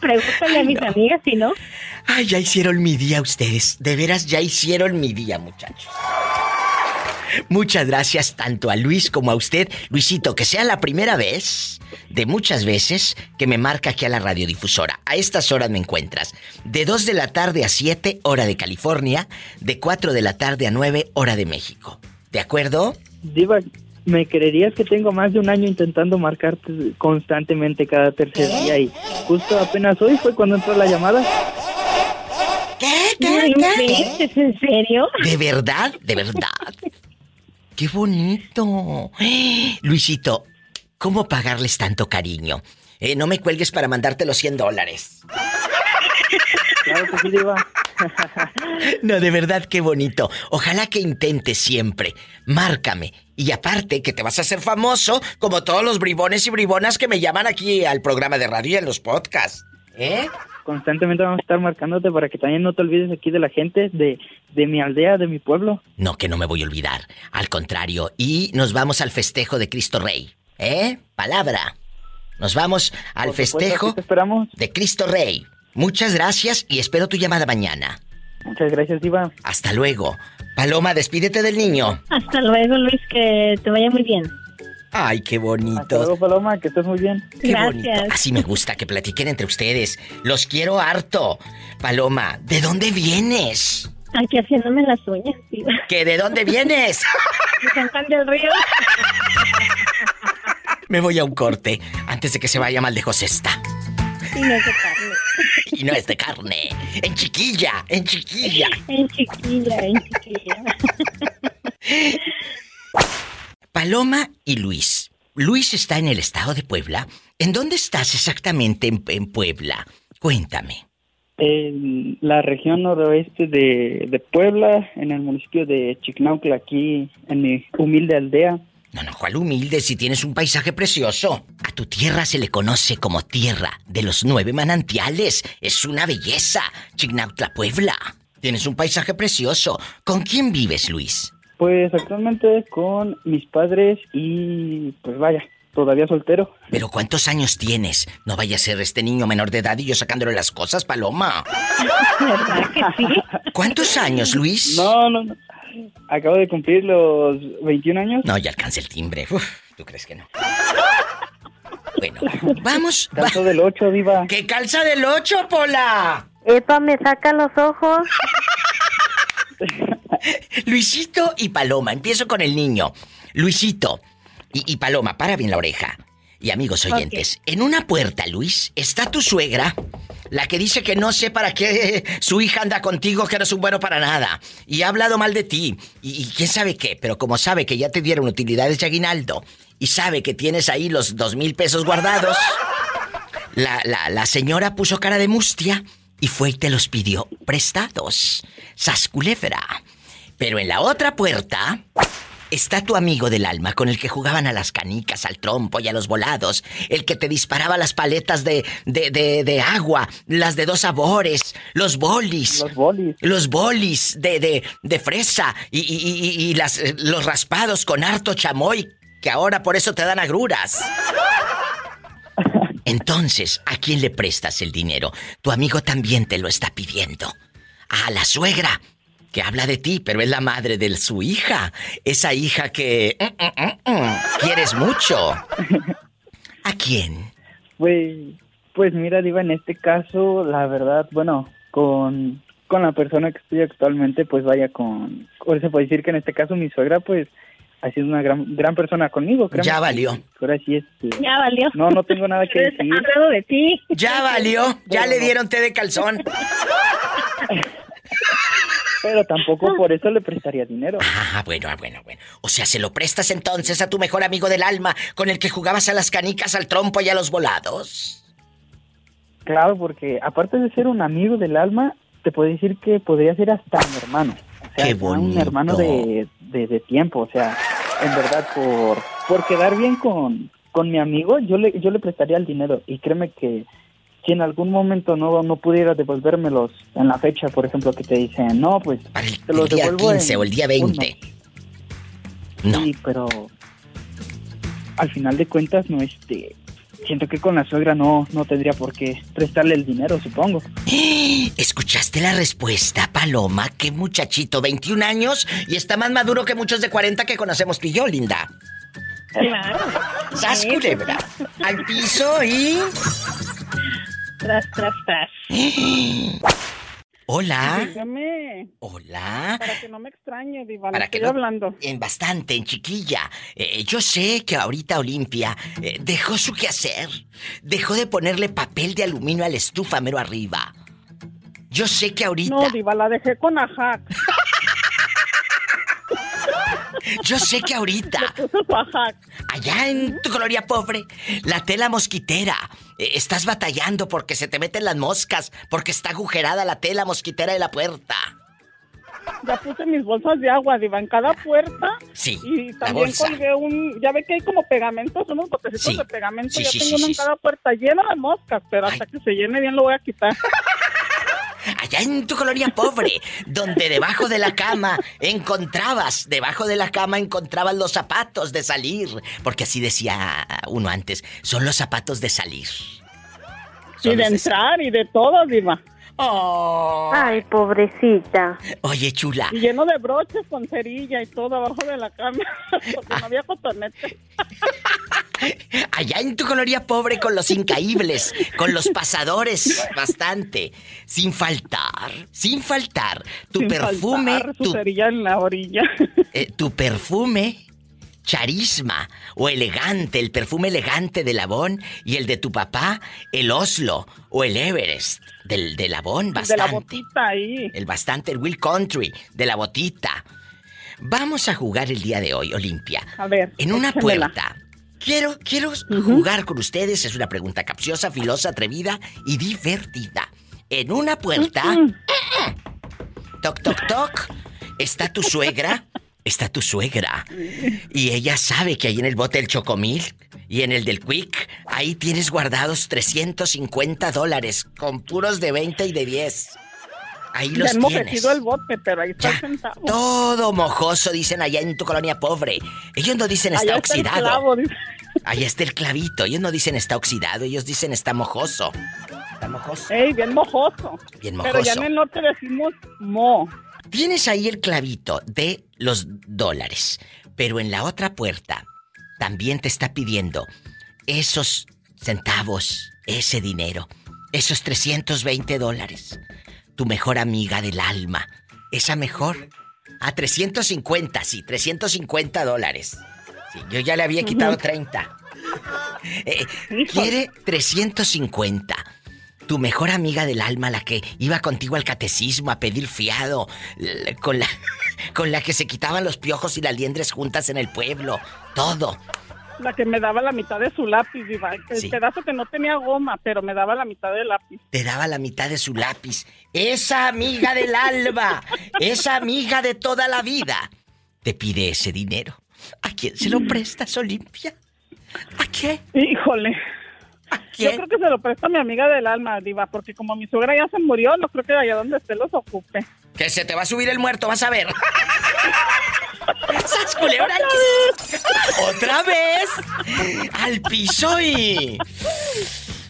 pregúntale a mis amigas si no. Ay, ya hicieron mi día ustedes. De veras, ya hicieron mi día, muchachos. Muchas gracias tanto a Luis como a usted. Luisito, que sea la primera vez de muchas veces que me marca aquí a la radiodifusora. A estas horas me encuentras. De 2 de la tarde a 7, hora de California. De 4 de la tarde a 9, hora de México. ¿De acuerdo? Diva, ¿Me creerías que tengo más de un año intentando marcarte constantemente cada tercer día y justo apenas hoy fue cuando entró la llamada? ¿Qué? ¿Qué? ¿Qué? ¿Es en serio? ¿De verdad? ¿De verdad? ¡Qué bonito! Luisito, ¿cómo pagarles tanto cariño? Eh, no me cuelgues para mandarte los 100 dólares. Claro que sí, No, de verdad, qué bonito. Ojalá que intentes siempre. Márcame. Y aparte, que te vas a hacer famoso como todos los bribones y bribonas que me llaman aquí al programa de radio y en los podcasts. ¿Eh? Constantemente vamos a estar marcándote para que también no te olvides aquí de la gente, de, de mi aldea, de mi pueblo. No, que no me voy a olvidar. Al contrario, y nos vamos al festejo de Cristo Rey. ¿Eh? Palabra. Nos vamos al festejo de Cristo Rey. Muchas gracias y espero tu llamada mañana. Muchas gracias, Diva. Hasta luego. Paloma, despídete del niño. Hasta luego, Luis, que te vaya muy bien. Ay, qué bonito. Hasta luego, Paloma, que estés muy bien. Qué Gracias. Así me gusta que platiquen entre ustedes. Los quiero harto. Paloma, ¿de dónde vienes? Aquí haciéndome las uñas, Diva. ¿Que de dónde vienes? De San del Río. Me voy a un corte antes de que se vaya mal de Josesta. Y no es de carne. Y no es de carne. En chiquilla, en chiquilla. En chiquilla, en chiquilla. Paloma y Luis. Luis está en el estado de Puebla. ¿En dónde estás exactamente en, Puebla? Cuéntame. En la región noroeste de, de, Puebla, en el municipio de Chicnautla, aquí en mi humilde aldea. No, no, ¿cuál humilde si tienes un paisaje precioso? A tu tierra se le conoce como tierra de los nueve manantiales. Es una belleza, Chignautla, Puebla. Tienes un paisaje precioso. ¿Con quién vives, Luis? Pues actualmente con mis padres y pues vaya, todavía soltero. Pero ¿cuántos años tienes? No vaya a ser este niño menor de edad y yo sacándole las cosas, Paloma. ¿Cuántos años, Luis? No, no, no. Acabo de cumplir los 21 años. No, ya alcanza el timbre. ¿Tú crees que no? Bueno, vamos. Calza del 8, diva. ¿Qué calza del 8, Pola? Epa, me saca los ojos. Luisito y Paloma, empiezo con el niño. Luisito y, Paloma, para bien la oreja. Y amigos oyentes, en una puerta, Luis, está tu suegra, la que dice que no sé para qué su hija anda contigo, que no es un bueno para nada. Y ha hablado mal de ti. Y, quién sabe qué, pero como sabe que ya te dieron utilidades de aguinaldo y sabe que tienes ahí los dos mil pesos guardados, la, la, la señora puso cara de mustia y fue y te los pidió prestados. Sasculefra. Pero en la otra puerta está tu amigo del alma con el que jugaban a las canicas, al trompo y a los volados, el que te disparaba las paletas de, de, de, agua, las de dos sabores, los bolis. Los bolis. Los bolis de, de fresa y, y, las, los raspados con harto chamoy, que ahora por eso te dan agruras. Entonces, ¿a quién le prestas el dinero? Tu amigo también te lo está pidiendo. A la suegra que habla de ti, pero es la madre de su hija. Esa hija que mm, mm, mm, quieres mucho. ¿A quién? Pues, pues mira, Diva, en este caso, la verdad, bueno, con, con la persona que estoy actualmente, pues vaya con... O se puede decir que en este caso mi suegra, pues ha sido una gran gran persona conmigo. Ya valió. Ahora sí este, Ya valió. No, no tengo nada que decir. de ti. Ya valió. Ya le dieron té de calzón. Pero tampoco por eso le prestaría dinero. Ah, bueno, ah, bueno, bueno. O sea, se lo prestas entonces a tu mejor amigo del alma con el que jugabas a las canicas, al trompo y a los volados. Claro, porque aparte de ser un amigo del alma, te puedo decir que podría ser hasta mi hermano. O sea, Qué bonito. un hermano de, de, tiempo. O sea, en verdad, por, por quedar bien con, con mi amigo, yo le, yo le prestaría el dinero. Y créeme que si en algún momento no, no pudiera devolvérmelos en la fecha, por ejemplo, que te dicen, no, pues el, te los día 15 o el día 20. No. Sí, pero al final de cuentas no este siento que con la suegra no no tendría por qué prestarle el dinero, supongo. ¿Escuchaste la respuesta, Paloma? Qué muchachito, 21 años y está más maduro que muchos de 40 que conocemos tú y yo, linda. Claro. ¡Sas culebra! Al piso y Tras, tras, tras. Hola. Dígame. Hola. Para que no me extrañe, Diva. Para estoy que no, hablando. En bastante, en chiquilla. Eh, yo sé que ahorita Olimpia eh, dejó su quehacer. Dejó de ponerle papel de aluminio a la estufa mero arriba. Yo sé que ahorita. No, Diva, la dejé con ajac. Yo sé que ahorita, allá en tu gloria pobre, la tela mosquitera, eh, estás batallando porque se te meten las moscas, porque está agujerada la tela mosquitera de la puerta. Ya puse mis bolsas de agua, Diva, en cada puerta. Sí. Y también colgué un. Ya ve que hay como pegamentos, unos botecitos de pegamento. ya tengo uno en cada puerta lleno de moscas, pero hasta que se llene bien lo voy a quitar. allá en tu colonia pobre, donde debajo de la cama encontrabas, debajo de la cama encontrabas los zapatos de salir, porque así decía uno antes, son los zapatos de salir. y de entrar y de todo, Diva. Oh. Ay, pobrecita. Oye, chula. Y lleno de broches con cerilla y todo abajo de la cama, porque no había cotonete. Allá en tu coloría pobre con los incaíbles, con los pasadores, bastante. Sin faltar, sin faltar. Tu perfume. tu cerilla en la orilla. Eh, tu perfume charisma o elegante, el perfume elegante de Labón y el de tu papá, el Oslo o el Everest del de Labón, bastante. De la botita ahí. El bastante, el Will Country, de la botita. Vamos a jugar el día de hoy, Olimpia. A ver. En una puerta Quiero, quiero jugar con ustedes. Es una pregunta capciosa, filosa, atrevida y divertida. En una puerta. Toc, toc, toc. Está tu suegra. Está tu suegra. Y ella sabe que ahí en el bote del Chocomil y en el del Quick, ahí tienes guardados 350 dólares con puros de 20 y de 10. Ahí los hemos tienes. metido el bote, pero ahí está el centavo. Todo mojoso, dicen allá en tu colonia pobre. Ellos no dicen está Allá está oxidado. clavo, dice. Ahí está el clavito. Ellos no dicen está oxidado, ellos dicen está mojoso. Está mojoso. Ey, bien mojoso. Bien Pero ya mojoso. en el norte decimos mo. Tienes ahí el clavito de los dólares, pero en la otra puerta también te está pidiendo esos centavos, ese dinero, esos 320 dólares. Tu mejor amiga del alma, esa mejor. A 350, sí, 350 dólares. Sí, yo ya le había quitado 30. Eh, quiere 350. Tu mejor amiga del alma, la que iba contigo al catecismo a pedir fiado, con la, con la que se quitaban los piojos y las liendres juntas en el pueblo, todo. La que me daba la mitad de su lápiz, diva. El Sí. pedazo que no tenía goma, pero me daba la mitad del lápiz. Te daba la mitad de su lápiz. Esa amiga del alma, esa amiga de toda la vida, te pide ese dinero. ¿A quién se lo prestas, Olimpia? ¿A qué? Híjole. Yo creo que se lo presta a mi amiga del alma, diva, porque como mi suegra ya se murió, no creo que allá donde esté los ocupe. Que se te va a subir el muerto, vas a ver. ¡Sas culebra! ¡Otra vez! ¡Al piso y...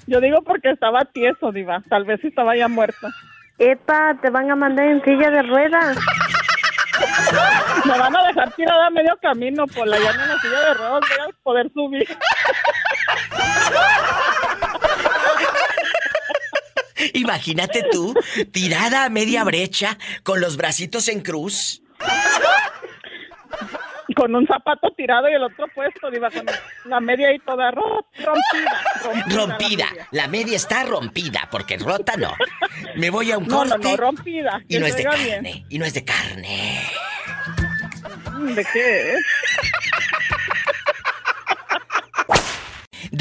Yo digo porque estaba tieso, diva. Tal vez estaba ya muerto. Epa, te van a mandar en silla de ruedas. Me van a dejar tirada a medio camino por la llana en la silla de ruedas. Voy a poder subir. Imagínate tú, tirada a media brecha, con los bracitos en cruz. Con un zapato tirado y el otro puesto, diva, con la media ahí toda ro- rompida. Rompida. Rompida. La media está rompida, porque rota no. Me voy a un No, no, corte. no, rompida. Y no es de carne. bien. Y no es de carne. ¿De qué es?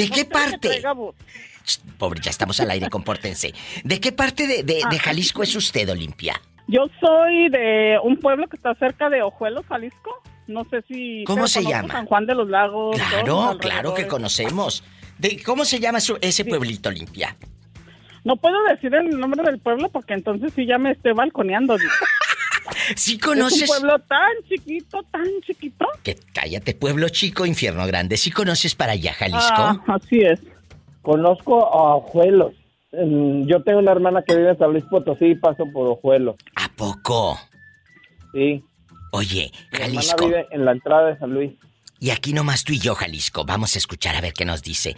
¿De qué parte? Pobre, ya estamos al aire, compórtense. ¿De qué parte de, de- de Jalisco es usted, Olimpia? Yo soy de un pueblo que está cerca de Ojuelos, Jalisco. No sé si... ¿Cómo se llama? San Juan de los Lagos. Claro, claro que conocemos. De, ¿Cómo se llama su- ese pueblito, Olimpia? No puedo decir el nombre del pueblo porque entonces sí ya me estoy balconeando. ¿Sí Es conoces? un pueblo tan chiquito, tan chiquito. Que cállate, pueblo chico, infierno grande. ¿Sí conoces para allá, Jalisco? Ah, así es. Conozco a Ojuelos. Mm, Yo tengo una hermana que vive en San Luis Potosí y paso por Ojuelos. ¿A poco? Sí. Oye, Mi hermana Jalisco. vive en la entrada de San Luis. Y aquí nomás tú y yo, Jalisco. Vamos a escuchar a ver qué nos dice.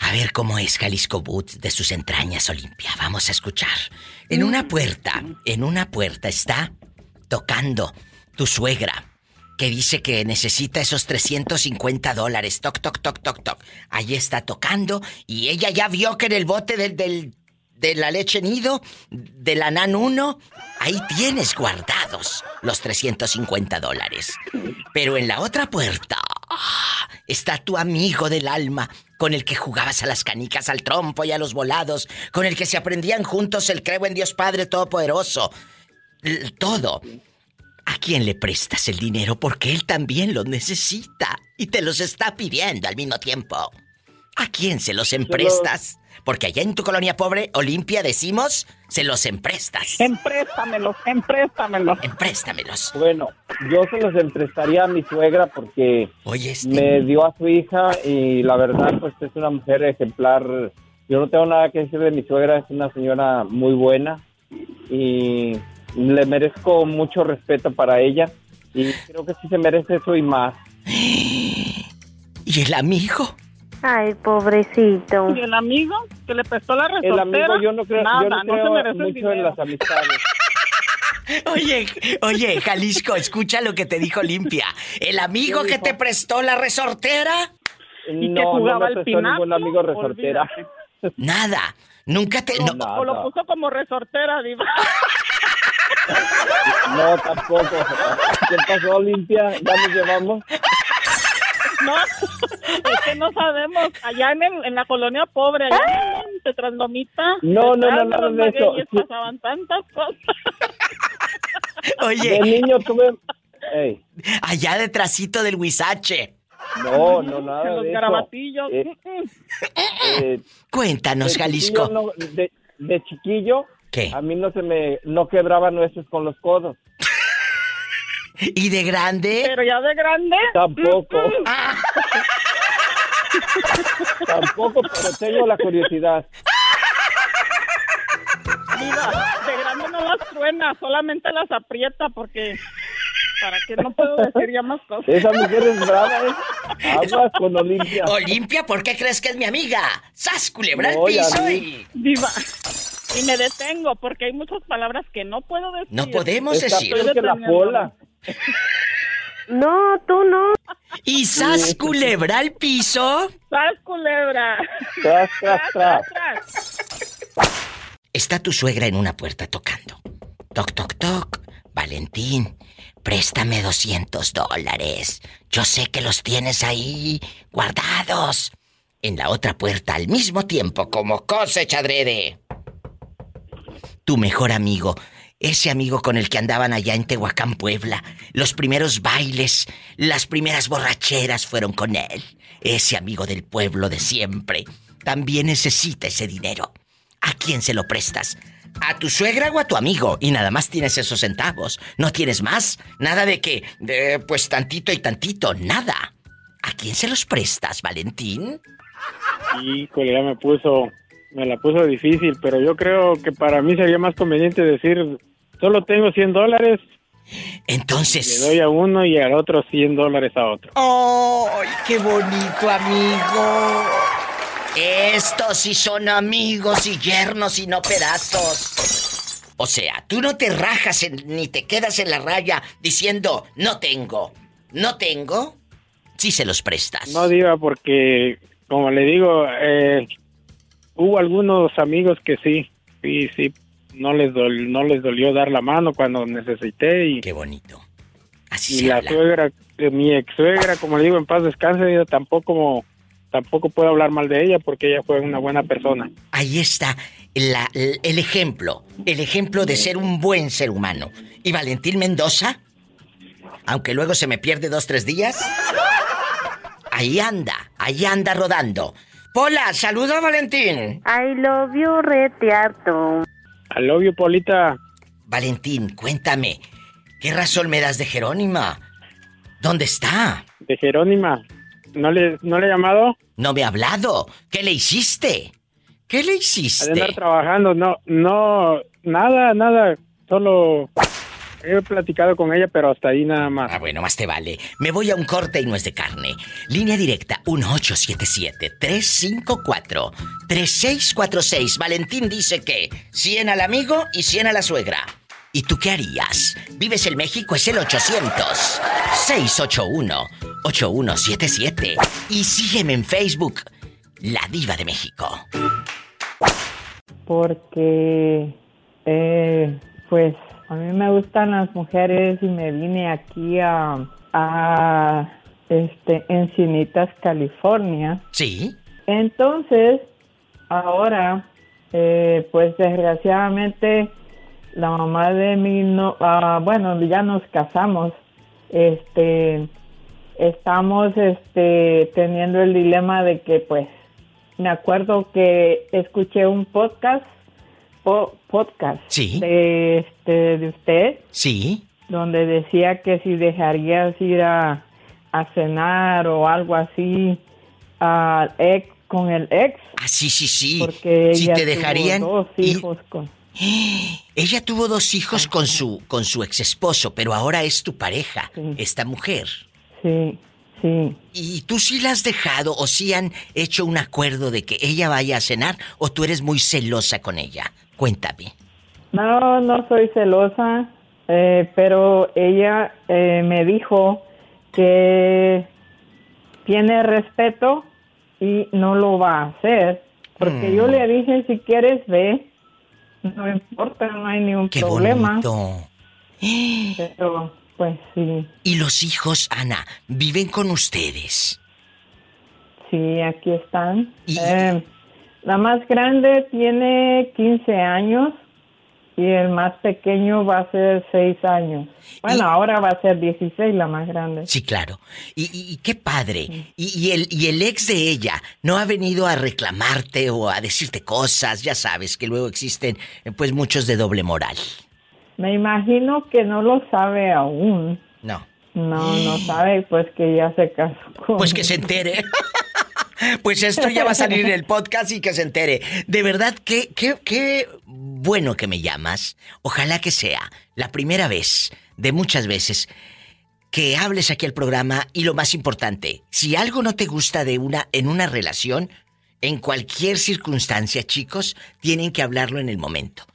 A ver cómo es Jalisco Boots de sus entrañas, Olimpia. Vamos a escuchar. En una puerta, en una puerta está tocando tu suegra, que dice que necesita esos 350 dólares. Toc, toc, toc, toc, toc. Ahí está tocando y ella ya vio que en el bote del, del- de la leche nido, de la NAN 1, ahí tienes guardados los 350 dólares. Pero en la otra puerta está tu amigo del alma, con el que jugabas a las canicas, al trompo y a los volados, con el que se aprendían juntos el creo en Dios Padre Todopoderoso. Todo. ¿A quién le prestas el dinero? Porque él también lo necesita y te los está pidiendo al mismo tiempo. ¿A quién se los emprestas? Porque allá en tu colonia pobre, Olimpia, decimos, se los emprestas. Empréstamelos, empréstamelos. Empréstamelos. Bueno, yo se los emprestaría a mi suegra porque este me dio a su hija y la verdad pues es una mujer ejemplar. Yo no tengo nada que decir de mi suegra, es una señora muy buena y le merezco mucho respeto para ella y creo que sí se merece eso y más. ¿Y el amigo? Ay, pobrecito. ¿Y el amigo que le prestó la El resortera? amigo yo no creo, Nada, yo no no se creo merece el mucho en las amistades. Oye, oye, Jalisco, escucha lo que te dijo Limpia. ¿El amigo que te prestó la resortera? ¿Y que jugaba no me prestó ningún pináculo? amigo resortera. Nada. Nunca te. no- O lo puso como resortera, diva. No, tampoco. ¿Qué pasó, Olimpia? ¿Ya nos llevamos? No, es que no sabemos. Allá en, en la colonia pobre, allá en Translomita. No, no, no, no, de eso. pasaban tantas cosas. Oye. De niño tuve... Ey, Allá detrásito del huizache. no, no, nada En los de eso. garabatillos. Eh, eh, Cuéntanos, de Jalisco. chiquillo no- de, de chiquillo, ¿Qué? a mí no se me... No quebraba nueces con los codos. ¿Y de grande? Pero ya de grande. Tampoco. Tampoco, pero tengo la curiosidad. Mira, de grande no las truena, solamente las aprieta porque... ¿Para que no puedo decir ya más cosas? Esa mujer es brava, ¿eh? Aguas con Olimpia. Olimpia, ¿por qué crees que es mi amiga? ¡Sas, culebra al No, piso y... Viva. Y me detengo porque hay muchas palabras que no puedo decir. No podemos Está decir. peor que la pola. No, tú no. ¿Y sas, culebra al piso? ¡Sas, culebra! Tras, tras, tras. Está tu suegra en una puerta tocando. Toc, toc, toc. Valentín, préstame 200 dólares. Yo sé que los tienes ahí guardados. En la otra puerta al mismo tiempo, como cosecha adrede. Tu mejor amigo, ese amigo con el que andaban allá en Tehuacán, Puebla. Los primeros bailes, las primeras borracheras fueron con él. Ese amigo del pueblo de siempre. También necesita ese dinero. ¿A quién se lo prestas? ¿A tu suegra o a tu amigo? Y nada más tienes esos centavos. No tienes más. Nada de que, de, pues tantito y tantito. Nada. ¿A quién se los prestas, Valentín? Híjole, ya me puso, me la puso difícil, pero yo creo que para mí sería más conveniente decir, solo tengo 100 dólares. Entonces... Le doy a uno y al otro 100 dólares a otro. ¡Ay, qué bonito, amigo! Estos sí son amigos y yernos y no pedazos. O sea, tú no te rajas en- ni te quedas en la raya diciendo, no tengo, no tengo. Sí se los prestas. No diga porque, como le digo, eh, hubo algunos amigos que sí, sí, sí, no les, dol- no les dolió dar la mano cuando necesité y... Qué bonito. y se la habla. suegra, eh, mi ex suegra, como le digo, en paz descanse, tampoco, tampoco puedo hablar mal de ella porque ella fue una buena persona. Ahí está la- el ejemplo, el ejemplo de ser un buen ser humano. ¿Y Valentín Mendoza? Aunque luego se me pierde dos, tres días. Ahí anda, ahí anda rodando. Pola, saluda a Valentín. I love you, rete harto. Al obvio, Polita. Valentín, cuéntame, ¿qué razón me das de Jerónima? ¿Dónde está? De Jerónima. ¿No le, ¿No le he llamado? No me ha hablado. ¿Qué le hiciste? ¿Qué le Ha hiciste? de andar trabajando, no, no, nada, nada, solo he platicado con ella, pero hasta ahí nada más. Ah, bueno, más te vale. Me voy a un corte y no es de carne. Línea directa 1877-354-3646. Valentín dice que 100 al amigo y 100 a la suegra. ¿Y tú qué harías? ¿Vives en México? Es el 800-681-8177. Y sígueme en Facebook, La Diva de México. porque eh, pues a mí me gustan las mujeres y me vine aquí a, a este Encinitas, California. Sí. Entonces, ahora, eh, pues desgraciadamente la mamá de mi no, ah, bueno, ya nos casamos, este, estamos, este, teniendo el dilema de que, pues, me acuerdo que escuché un podcast, po- podcast Sí. de, este, de usted, Sí. donde decía que si dejarías ir a, a cenar o algo así al ex con el ex. Ah, sí, sí, sí. Porque Si ella te dejarían dos hijos con Ella tuvo dos hijos con su con su ex esposo, pero ahora es tu pareja, esta mujer. Sí, sí. ¿Y tú sí la has dejado o sí han hecho un acuerdo de que ella vaya a cenar o tú eres muy celosa con ella? Cuéntame. No, no soy celosa, eh, pero ella eh, me dijo que tiene respeto y no lo va a hacer. Porque Mm. yo le dije, si quieres, ve. No importa, no hay ningún Qué problema. bonito. Pero, pues sí. ¿Y los hijos, Ana, viven con ustedes? Sí, aquí están. Eh, la más grande tiene 15 años y el más pequeño va a ser 6 años. Bueno, ahora va a ser 16 la más grande. Sí, claro. Y, qué padre. Y, el, y el ex de ella no ha venido a reclamarte o a decirte cosas. Ya sabes que luego existen pues muchos de doble moral. Me imagino que no lo sabe aún. No. No, no sabe, pues que ya se casó con... Pues que se entere. Pues esto ya va a salir en el podcast y que se entere. De verdad, qué, qué, qué bueno que me llamas. Ojalá que sea la primera vez de muchas veces que hables aquí al programa y lo más importante, si algo no te gusta de una en una relación, en cualquier circunstancia, chicos, tienen que hablarlo en el momento.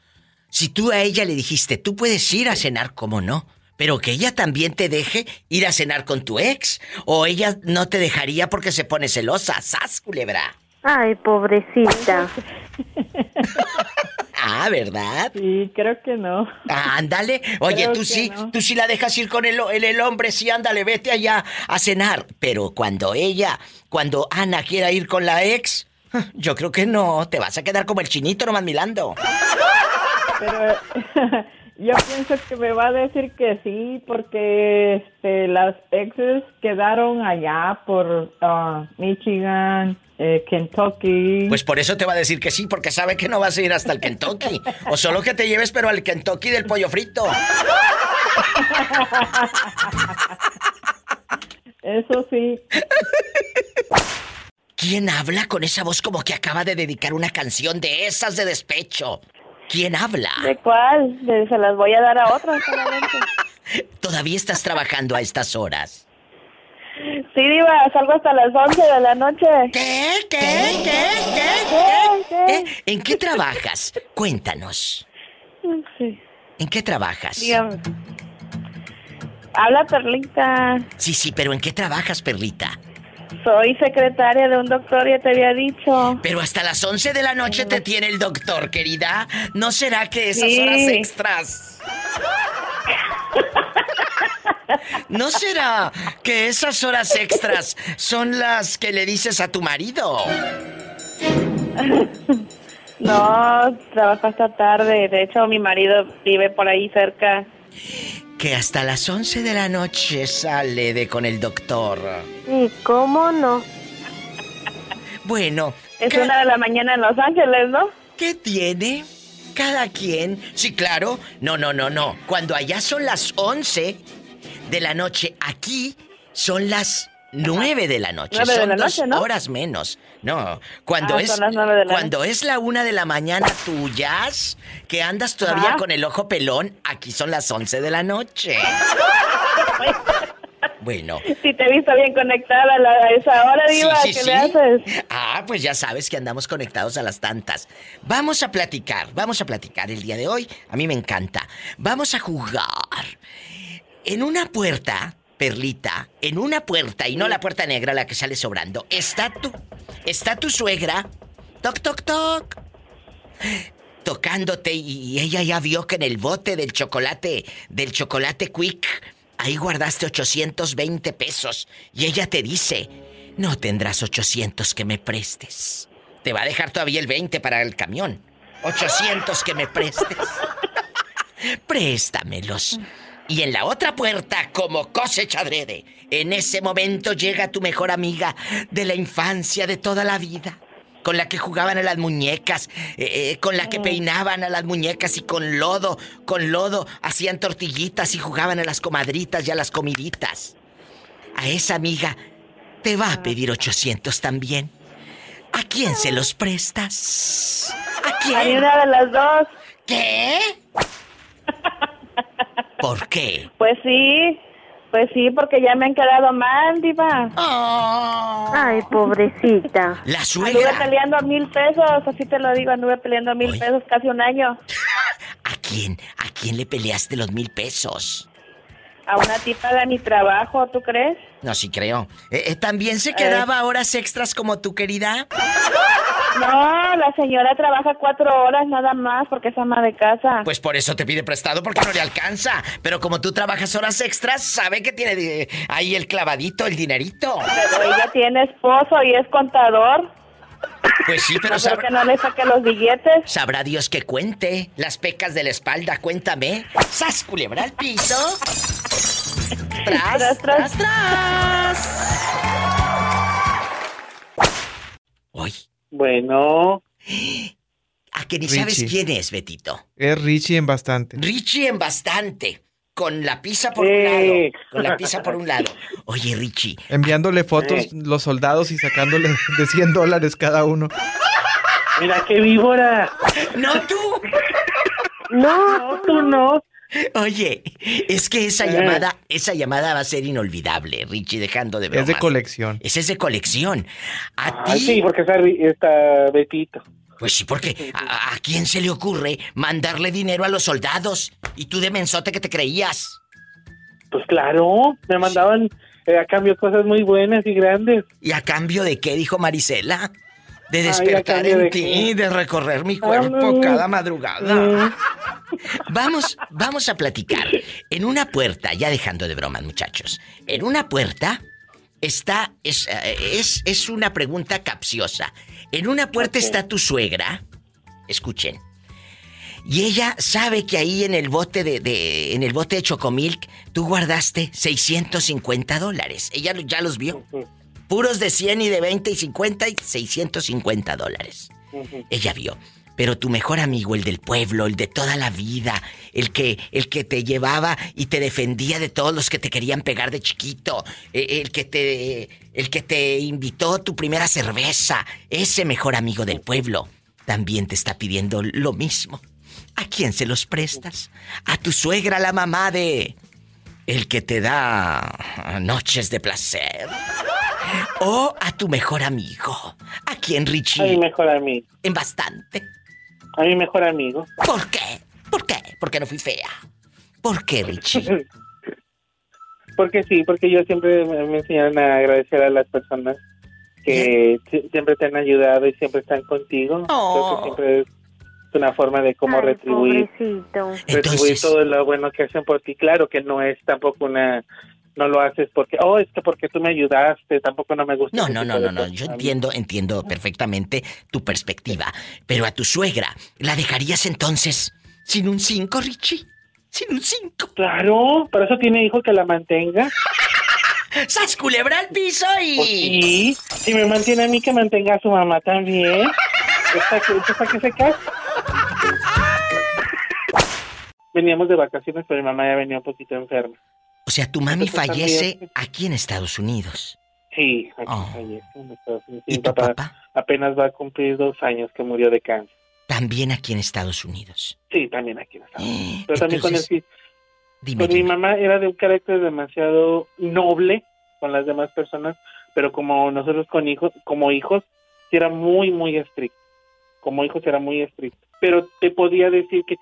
Si tú a ella le dijiste, tú puedes ir a cenar, ¿cómo no? pero que ella también te deje ir a cenar con tu ex. O ella no te dejaría porque se pone celosa. ¡Sas, culebra! Ay, pobrecita. ah, ¿verdad? Sí, creo que no. ándale. Oye, tú sí, tú sí la dejas ir con el, el, hombre, sí, ándale, vete allá a cenar. Pero cuando ella, cuando Ana quiera ir con la ex, yo creo que no, te vas a quedar como el chinito nomás mirando. Pero yo pienso que me va a decir que sí, porque este, las exes quedaron allá por uh, Michigan, eh, Kentucky. Pues por eso te va a decir que sí, porque sabe que no vas a ir hasta el Kentucky. o solo que te lleves, pero al Kentucky del pollo frito. Eso sí. ¿Quién habla con esa voz como que acaba de dedicar una canción de esas de despecho? ¿Quién habla? ¿De cuál? se las voy a dar a otra ¿Todavía estás trabajando a estas horas? Sí, Diva, salgo hasta las 11 de la noche. ¿Qué? ¿Qué? ¿Qué? ¿Qué? ¿Qué? ¿En qué trabajas? Cuéntanos. Sí. ¿En qué trabajas? Dígame. Habla Perlita. Sí, sí, pero ¿en qué trabajas, Perlita? Soy secretaria de un doctor, ya te había dicho. Pero hasta las 11 de la noche te tiene el doctor, querida. ¿No será que esas horas extras? ¿No será que esas horas extras son las que le dices a tu marido? No, trabajo hasta tarde. De hecho, mi marido vive por ahí cerca que hasta las 11 de la noche sale de con el doctor. ¿Y cómo no? Bueno. Es una de la mañana en Los Ángeles, ¿no? ¿Qué tiene? Cada quien. Sí, claro. No, no, no, no. Cuando allá son las 11 de la noche, aquí son las 9 de la noche. son dos horas menos. No, cuando ah, es cuando es la una de la mañana tuyas, que andas todavía con el ojo pelón, aquí son las 11 de la noche. Bueno. Si te he visto bien conectada a, esa hora, Diva, ¿qué le haces? Ah, pues ya sabes que andamos conectados a las tantas. Vamos a platicar, vamos a platicar el día de hoy. A mí me encanta. Vamos a jugar. En una puerta Perlita, en una puerta y no la puerta negra la que sale sobrando, está tu, está tu suegra, toc, toc, toc, tocándote y ella ya vio que en el bote del chocolate, del chocolate quick, ahí guardaste 820 pesos y ella te dice, no tendrás 800 que me prestes. Te va a dejar todavía el 20 para el camión. 800 que me prestes. Préstamelos. Y en la otra puerta, como cosecha adrede, en ese momento llega tu mejor amiga de la infancia, de toda la vida, con la que jugaban a las muñecas, eh, eh, con la que peinaban a las muñecas y con lodo, con lodo hacían tortillitas y jugaban a las comadritas y a las comiditas. A esa amiga te va a pedir 800 también. ¿A quién se los prestas? ¿A quién? Hay una de las dos. ¿Qué? ¿Por qué? Pues sí, pues sí, porque ya me han quedado mal, diva. Oh. Ay, pobrecita. La suegra. Anduve peleando a mil pesos, así te lo digo, anduve peleando a mil pesos casi un año. ¿A quién? ¿A quién le peleaste los mil pesos? A una tipa de mi trabajo, ¿tú crees? No, sí creo. Eh, eh, ¿También se quedaba horas extras como tu querida? No, la señora trabaja cuatro horas nada más porque es ama de casa. Pues por eso te pide prestado porque no le alcanza. Pero como tú trabajas horas extras, sabe que tiene eh, ahí el clavadito, el dinerito. Pero ella tiene esposo y es contador. Pues sí, pero sabrá... que no le saque los billetes? Sabrá Dios que cuente. Las pecas de la espalda, cuéntame. ¡Sas, culebra al piso! ¡Tras, tras, tras! Hoy. Bueno. ¿A que ni sabes quién es, Betito? Es Richie en bastante. Richie en bastante. Con la pizza por un lado. Con la pizza por un lado. Oye, Richie. Enviándole fotos los soldados y sacándole de 100 dólares cada uno. Mira qué víbora. No tú. No, no tú no. Oye, es que esa llamada, esa llamada va a ser inolvidable, Richie, dejando de bromas. Es de colección. Esa es de colección. A ti. Sí, porque está, está Betito. Pues sí, porque a, quién se le ocurre mandarle dinero a los soldados? Y tú de mensote que te creías. Pues claro, me mandaban eh, a cambio cosas muy buenas y grandes. ¿Y a cambio de qué dijo Marisela? De despertar en ti, de recorrer mi cuerpo cada madrugada. Vamos, vamos a platicar. En una puerta, ya dejando de bromas, muchachos. En una puerta está. Es, es, es una pregunta capciosa. En una puerta está tu suegra. Escuchen. Y ella sabe que ahí en el bote de, de, en el bote de Chocomilk tú guardaste 650 dólares. Ella ya los vio. Puros de 100 y de 20 y 50 y 650 dólares. Ella vio. Pero tu mejor amigo, el del pueblo, el de toda la vida, el que, el que te llevaba y te defendía de todos los que te querían pegar de chiquito, e, el que te, el que te invitó tu primera cerveza, ese mejor amigo del pueblo, también te está pidiendo lo mismo. ¿A quién se los prestas? A tu suegra, la mamá de... El que te da noches de placer. O a tu mejor amigo. ¿A quién, Richie? A mi mejor amigo. En bastante. A mi mejor amigo. ¿Por qué? ¿Por qué? Porque no fui fea. ¿Por qué, Richie? porque sí, porque yo siempre me enseñaron a agradecer a las personas que siempre te han ayudado y siempre están contigo. Oh. siempre es una forma de cómo retribuir, retribuir todo lo bueno que hacen por ti. Claro que no es tampoco una no lo haces porque, oh, es que porque tú me ayudaste, tampoco no me gusta. No, no, no, no, no, yo entiendo, entiendo perfectamente tu perspectiva, pero a tu suegra, ¿la dejarías entonces sin un 5, Richie? Sin un 5. Claro, para eso tiene hijo que la mantenga. ¡Sas culebra al piso y...! Pues sí, si me mantiene a mí que mantenga a su mamá también. ¿Esta, que se casa? Veníamos de vacaciones, pero mi mamá ya venía un poquito enferma. O sea, tu mami fallece aquí en Estados Unidos. Sí, aquí oh. fallece en Estados Unidos. ¿Y, tu papá, apenas va a cumplir dos años que murió de cáncer. También aquí en Estados Unidos. Sí, también aquí en Estados Unidos. Pero también con el Dime, mi mamá era de un carácter demasiado noble con las demás personas, pero como nosotros con hijos, como hijos, era muy, muy estricto. Como hijos era muy estricto. Pero te podía decir que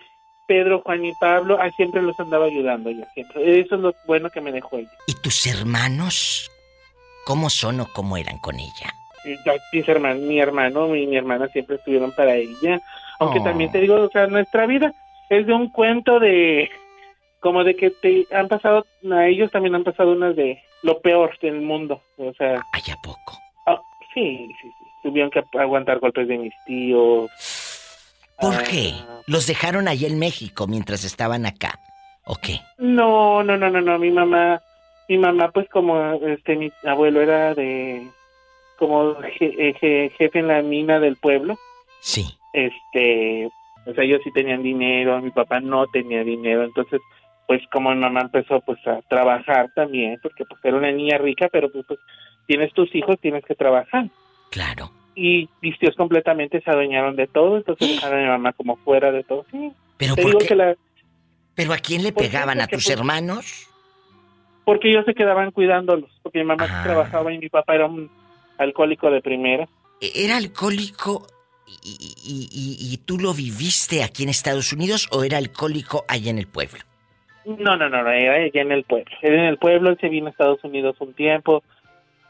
Pedro, Juan y Pablo, ah, siempre los andaba ayudando ella, siempre. Eso es lo bueno que me dejó ella. ¿Y tus hermanos? ¿Cómo son o cómo eran con ella? Mis hermanos, mi hermano y mi hermana siempre estuvieron para ella. Aunque también te digo, o sea, nuestra vida es de un cuento de... Como de que te han pasado, a ellos también han pasado unas de lo peor del mundo. O sea... ¿Hay a poco? Ah, sí, sí, sí. Tuvieron que aguantar golpes de mis tíos ¿Por qué? Ah. ¿Los dejaron allá en México mientras estaban acá? ¿O qué? No, no, no, no, no. Mi mamá, mi mamá, pues como este, mi abuelo era de, como jefe en la mina del pueblo. Sí. Este, o sea, ellos sí tenían dinero, mi papá no tenía dinero, entonces, pues como mi mamá empezó pues a trabajar también, porque pues era una niña rica, pero pues, pues tienes tus hijos, tienes que trabajar. Claro y mis tíos completamente se adueñaron de todo, entonces dejaron a mi mamá como fuera de todo. Sí. Pero ¿por qué? ¿Pero a quién le pegaban? ¿A tus pues, hermanos? Porque ellos se quedaban cuidándolos, porque mi mamá ah. trabajaba y mi papá era un alcohólico de primera. ¿E-, ¿Era alcohólico y, y, tú lo viviste aquí en Estados Unidos o era alcohólico allá en el pueblo? No, no, no, no era allá en el pueblo. Era en el pueblo, él se vino a Estados Unidos un tiempo,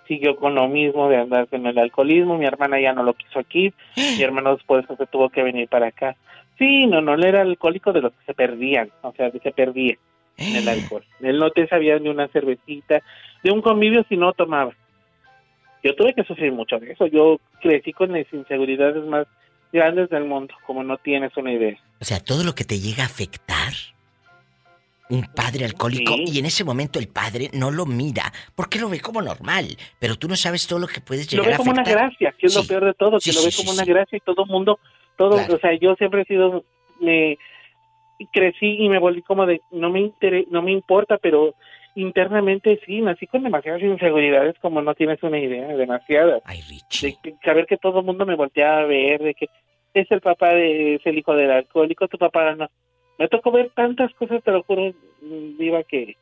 siguió con lo mismo de andar con el alcoholismo, mi hermana ya no lo quiso aquí, mi hermano después se tuvo que venir para acá. Sí, no, no, él era alcohólico de los que se perdían, o sea, se perdía en el alcohol. Él no te sabía ni una cervecita, de un convivio si no tomaba. Yo tuve que sufrir mucho de eso, yo crecí con las inseguridades más grandes del mundo, como no tienes una idea. O sea, todo lo que te llega a afectar un padre alcohólico y en ese momento el padre no lo mira porque lo ve como normal, pero tú no sabes todo lo que puedes llegar a Lo ve como una gracia, que es lo peor de todo, que lo ve como una gracia y todo el mundo, todo, o sea, yo siempre he sido, me crecí y me volví como de, no me no me importa, pero internamente sí, nací con demasiadas inseguridades como no tienes una idea, demasiadas. Ay, De saber que todo el mundo me volteaba a ver, de que es el papá de, es el hijo del alcohólico, tu papá no me tocó ver tantas cosas, te lo juro, Viva, que,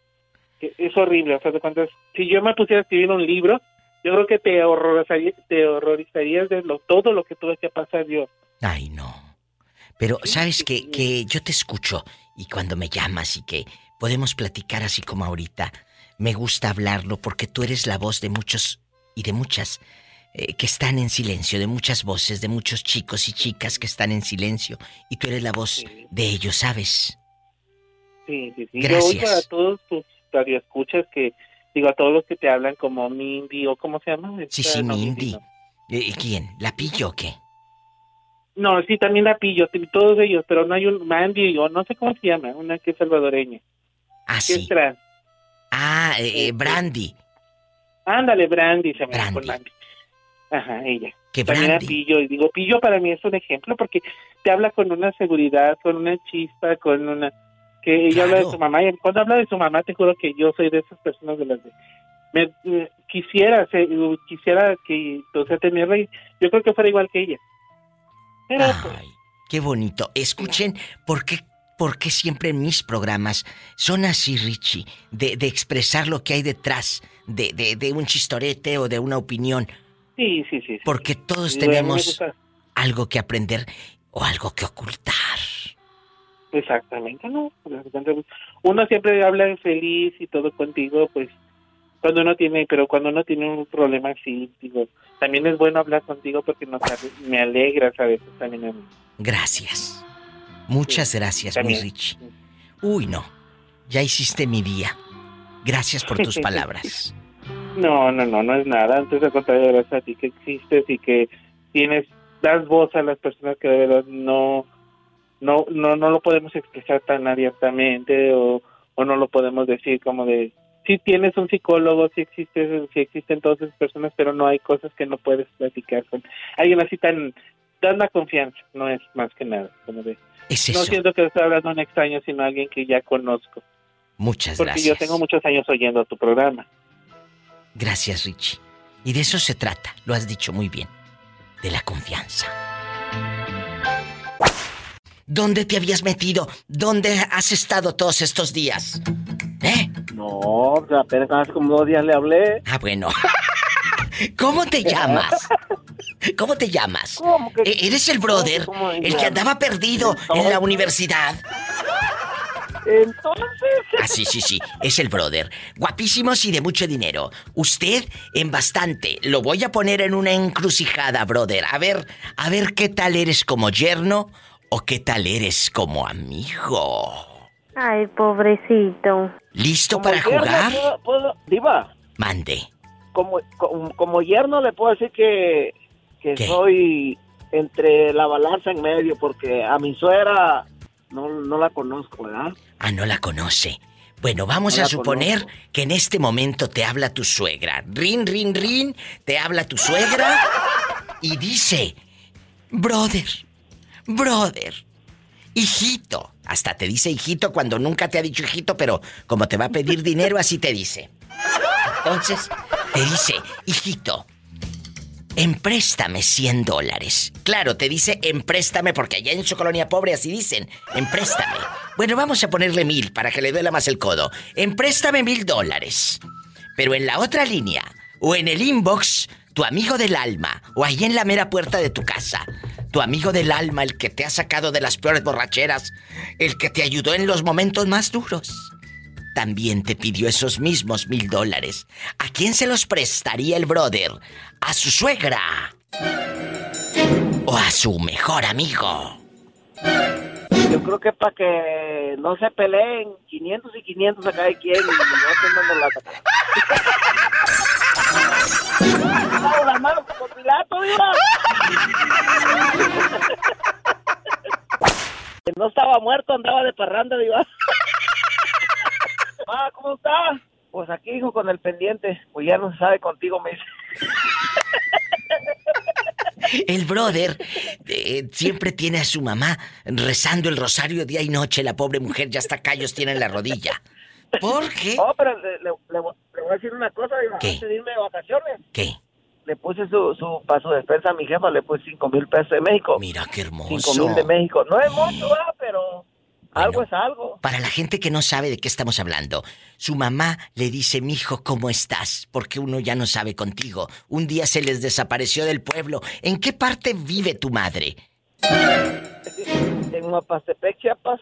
es horrible. O sea, de cuántas, si yo me pusiera a escribir un libro, yo creo que te horrorizaría, te horrorizarías de lo, todo lo que tuve que pasar yo. Ay, no. Pero, ¿sabes que, que yo te escucho y cuando me llamas y que podemos platicar así como ahorita, me gusta hablarlo porque tú eres la voz de muchos y de muchas eh, que están en silencio, de muchas voces, de muchos chicos y chicas que están en silencio, y tú eres la voz de ellos, ¿sabes? Sí, sí, sí. Gracias. Yo oigo a todos tus radioescuchas que, digo, a todos los que te hablan como Mindy, o ¿cómo se llama? Sí, sí, Mindy. ¿Y eh, ¿Quién? ¿La pillo o qué? No, sí, también la pillo, todos ellos, pero no hay un Mandy, o no sé cómo se llama, una que es salvadoreña. Ah, sí. Ah, eh, este, Brandy. Ándale, Brandy, se me Brandy. Brandy. Ajá, ella. Que También Pillo, y digo, Pillo para mí es un ejemplo porque te habla con una seguridad, con una chispa, con una... que ella habla de su mamá, y cuando habla de su mamá te juro que yo soy de esas personas de las de... Me, quisiera, quisiera que, o sea, tenerla, yo creo que fuera igual que ella. Pero, pues, Ay, qué bonito. Escuchen, ¿por qué porque siempre en mis programas son así, Richie, de, de expresar lo que hay detrás de, de, de, un chistorete o de una opinión. Sí, sí, sí. Porque todos tenemos algo que aprender o algo que ocultar. Exactamente, ¿no? Uno siempre habla feliz y todo contigo, pues cuando uno tiene, pero cuando uno tiene un problema así, digo, también es bueno hablar contigo porque nos, me alegra a veces también. A Gracias. Muchas gracias, mi Rich. Uy, no. Ya hiciste mi día. Gracias por tus palabras. No, no, no, no es nada. Antes de contrario, gracias a ti que existes y que tienes, das voz a las personas que de verdad no, no, no, no lo podemos expresar tan abiertamente o, o no lo podemos decir como de, sí tienes un psicólogo, sí existe, sí existen todas esas personas, pero no hay cosas que no puedes platicar con alguien así tan, dan la confianza, no es más que nada, como de, no siento que estoy hablando un extraño, sino alguien que ya conozco. Muchas gracias. Porque yo tengo muchos años oyendo tu programa. Gracias, Richie. Y de eso se trata, lo has dicho muy bien, de la confianza. ¿Dónde te habías metido? ¿Dónde has estado todos estos días? ¿Eh? No, apenas hace como dos días le hablé. Ah, bueno. ¿Cómo te llamas? ¿Cómo te llamas? E-, ¿Eres el brother? ¿El que andaba perdido en la universidad? Entonces. Ah, sí, sí, sí. Es el brother. Guapísimos y de mucho dinero. Usted en bastante. Lo voy a poner en una encrucijada, brother. A ver, a ver qué tal eres como yerno o qué tal eres como amigo. Ay, pobrecito. ¿Listo para jugar? Diva. Mande. Como, como, yerno le puedo decir que, que soy entre la balanza en medio porque a mi suegra no, no la conozco, ¿verdad? Ah, no la conoce. Bueno, vamos a suponer que en este momento te habla tu suegra. Rin, rin, rin, te habla tu suegra y dice, brother, brother, hijito. Hasta te dice hijito cuando nunca te ha dicho hijito, pero como te va a pedir dinero, así te dice. Entonces, te dice, hijito, Empréstame 100 dólares. Claro, te dice empréstame porque allá en su colonia pobre así dicen. Empréstame. Bueno, vamos a ponerle mil para que le duela más el codo. Empréstame mil dólares. Pero en la otra línea, o en el inbox, tu amigo del alma, o ahí en la mera puerta de tu casa, tu amigo del alma, el que te ha sacado de las peores borracheras, el que te ayudó en los momentos más duros. También te pidió esos mismos mil dólares. ¿A quién se los prestaría el brother? ¿A su suegra? ¿O a su mejor amigo? Yo creo que para que no se peleen 500 y 500 a cada quien y no la las manos como Pilato, No estaba muerto, andaba de parranda. Ah, ¿cómo estás? Pues aquí, hijo, con el pendiente. Pues ya no se sabe contigo, me dice. El brother eh, siempre tiene a su mamá rezando el rosario día y noche. La pobre mujer ya hasta callos tiene en la rodilla. ¿Por qué? No, pero le, voy a decir una cosa, ¿Qué? antes de irme de vacaciones. ¿Qué? Le puse su, su, para su despensa a mi jefa, le puse cinco mil pesos de México. Mira qué hermoso. Cinco mil de México. No es mucho, pero algo es algo. Para la gente que no sabe de qué estamos hablando, su mamá le dice, mijo, ¿cómo estás? Porque uno ya no sabe contigo. Un día se les desapareció del pueblo. ¿En qué parte vive tu madre? En Mapastepec, Chiapas.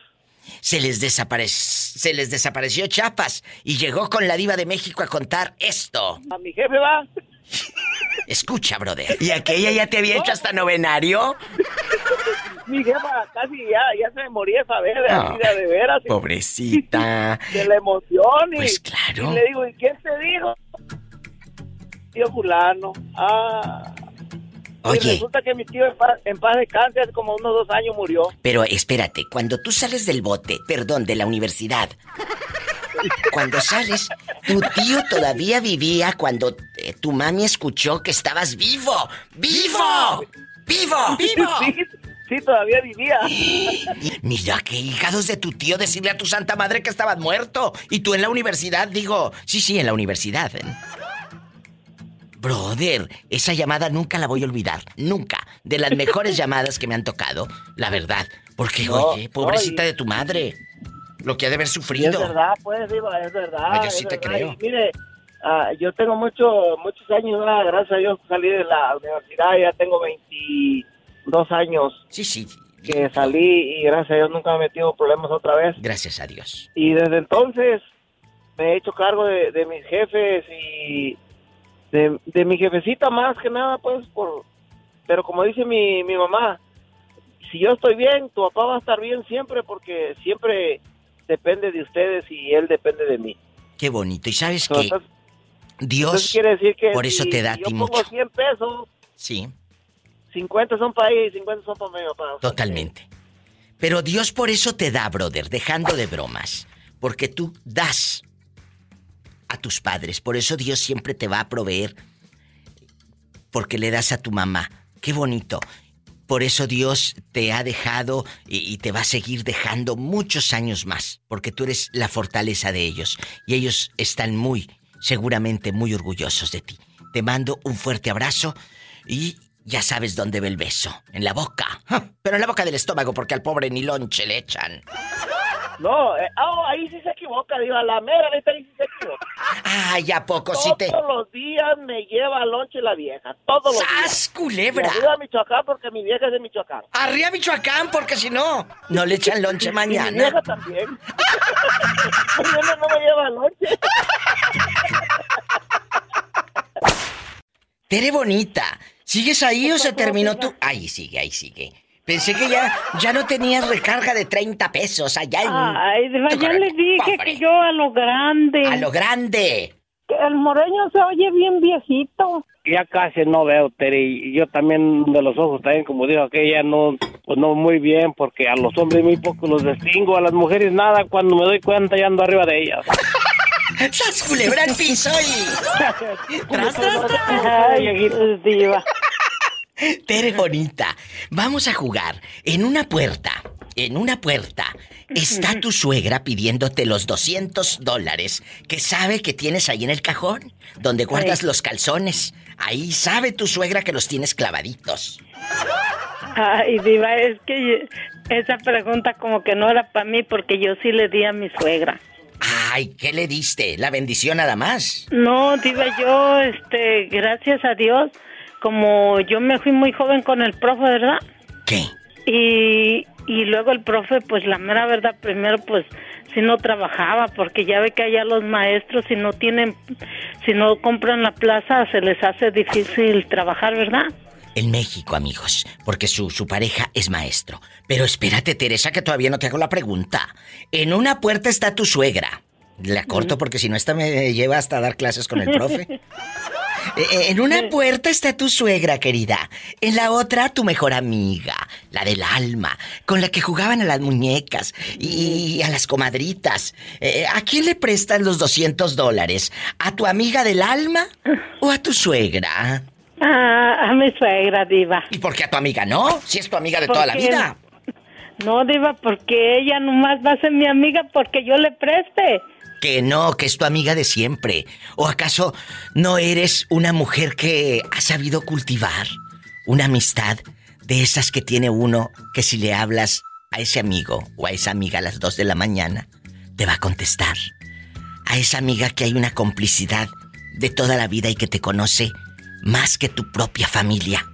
Se les, desapareció, se les desapareció Chiapas y llegó con la diva de México a contar esto. A mi jefe va. Escucha, brother. ¿Y aquella ya te había hecho hasta novenario? Mi jefa casi ya, ya se me moría esa vez, de, de veras. Pobrecita. De la emoción. Y, pues claro. Y le digo, ¿y quién te dijo? Tío fulano. Ah... Oye. Y resulta que mi tío en paz, en paz de cáncer como unos dos años murió. Pero espérate, cuando tú sales del bote, perdón, de la universidad, cuando sales, tu tío todavía vivía cuando eh, tu mami escuchó que estabas vivo. ¡Vivo! ¡Vivo! ¡Vivo! Sí, todavía vivía. Mira qué hijados de tu tío decirle a tu santa madre que estabas muerto. Y tú en la universidad, digo, sí, sí, en la universidad. ¿eh? Brother, esa llamada nunca la voy a olvidar. Nunca. De las mejores llamadas que me han tocado, la verdad. Porque, oye, pobrecita de tu madre. Lo que ha de haber sufrido. Es verdad, pues, Diva, es verdad. yo sí te creo. mire, ah, yo tengo mucho, muchos años, gracias a Dios, salí de la universidad, ya tengo 22 años. Sí, sí. Que salí y gracias a Dios nunca me he metido problemas otra vez. Gracias a Dios. Y desde entonces me he hecho cargo de, mis jefes y de, de, mi jefecita más que nada, pues, por... Pero como dice mi, mi mamá, si yo estoy bien, tu papá va a estar bien siempre porque siempre depende de ustedes y él depende de mí. Qué bonito. ¿Y sabes qué? Dios quiere decir que por eso te da a ti yo pongo 100 pesos. Sí. 50 son para ella y 50 son para papá. Totalmente. Pero Dios por eso te da, brother, dejando de bromas. Porque tú das a tus padres. Por eso Dios siempre te va a proveer. Porque le das a tu mamá. Qué bonito. Por eso Dios te ha dejado y, te va a seguir dejando muchos años más, porque tú eres la fortaleza de ellos. Y ellos están muy, seguramente muy orgullosos de ti. Te mando un fuerte abrazo y ya sabes dónde ve el beso. En la boca. Pero en la boca del estómago, porque al pobre ni lonche le echan. No, eh, oh, ahí sí se equivoca, digo, a la mera neta ahí sí se equivoca. Ay, ¿a poco sí te...? Todos los días me lleva lonche la vieja, todos los días. culebra! arriba a Michoacán porque mi vieja es de Michoacán. Arriba Michoacán porque si no, no le echan lonche mañana. mi vieja también. mañana no me lleva lonche. Tere bonita, ¿sigues ahí o se terminó tu...? Ahí sigue, ahí sigue. Pensé que ya, ya no tenías recarga de 30 pesos allá en... Ay, ya le dije que yo a lo grande. A lo grande. El moreño se oye bien viejito. Ya casi no veo, Terry. Y yo también de los ojos también, como dijo aquella, no, pues no muy bien, porque a los hombres muy poco los distingo, a las mujeres nada, cuando me doy cuenta ya ando arriba de ellas. ¡Sas culebra el piso y... ¡Tras, tras, tras! Ay, diva. Tere bonita, vamos a jugar. En una puerta, en una puerta, está tu suegra pidiéndote los 200 dólares que sabe que tienes ahí en el cajón, donde guardas los calzones. Ahí sabe tu suegra que los tienes clavaditos. Ay, Diva, es que esa pregunta como que no era para mí porque yo sí le di a mi suegra. Ay, ¿qué le diste? ¿La bendición nada más? No, Diva, yo, este, gracias a Dios como yo me fui muy joven con el profe, ¿verdad? ¿Qué? Y, y luego el profe, pues la mera verdad, primero pues si no trabajaba, porque ya ve que allá los maestros si no tienen, si no compran la plaza, se les hace difícil trabajar, ¿verdad? En México, amigos, porque su, su pareja es maestro. Pero espérate, Teresa, que todavía no te hago la pregunta. En una puerta está tu suegra. La corto porque si no, esta me lleva hasta dar clases con el profe. Eh, eh, en una puerta está tu suegra, querida. En la otra, tu mejor amiga, la del alma, con la que jugaban a las muñecas y a las comadritas. Eh, ¿A quién le prestas los 200 dólares? ¿A tu amiga del alma o a tu suegra? a mi suegra, Diva. ¿Y por qué a tu amiga no? Si es tu amiga de toda la vida. No, Diva, porque ella nomás va a ser mi amiga porque yo le preste. Que no, que es tu amiga de siempre. ¿O acaso no eres una mujer que ha sabido cultivar una amistad de esas que tiene uno que si le hablas a ese amigo o a esa amiga a las dos de la mañana, te va a contestar? A esa amiga que hay una complicidad de toda la vida y que te conoce más que tu propia familia.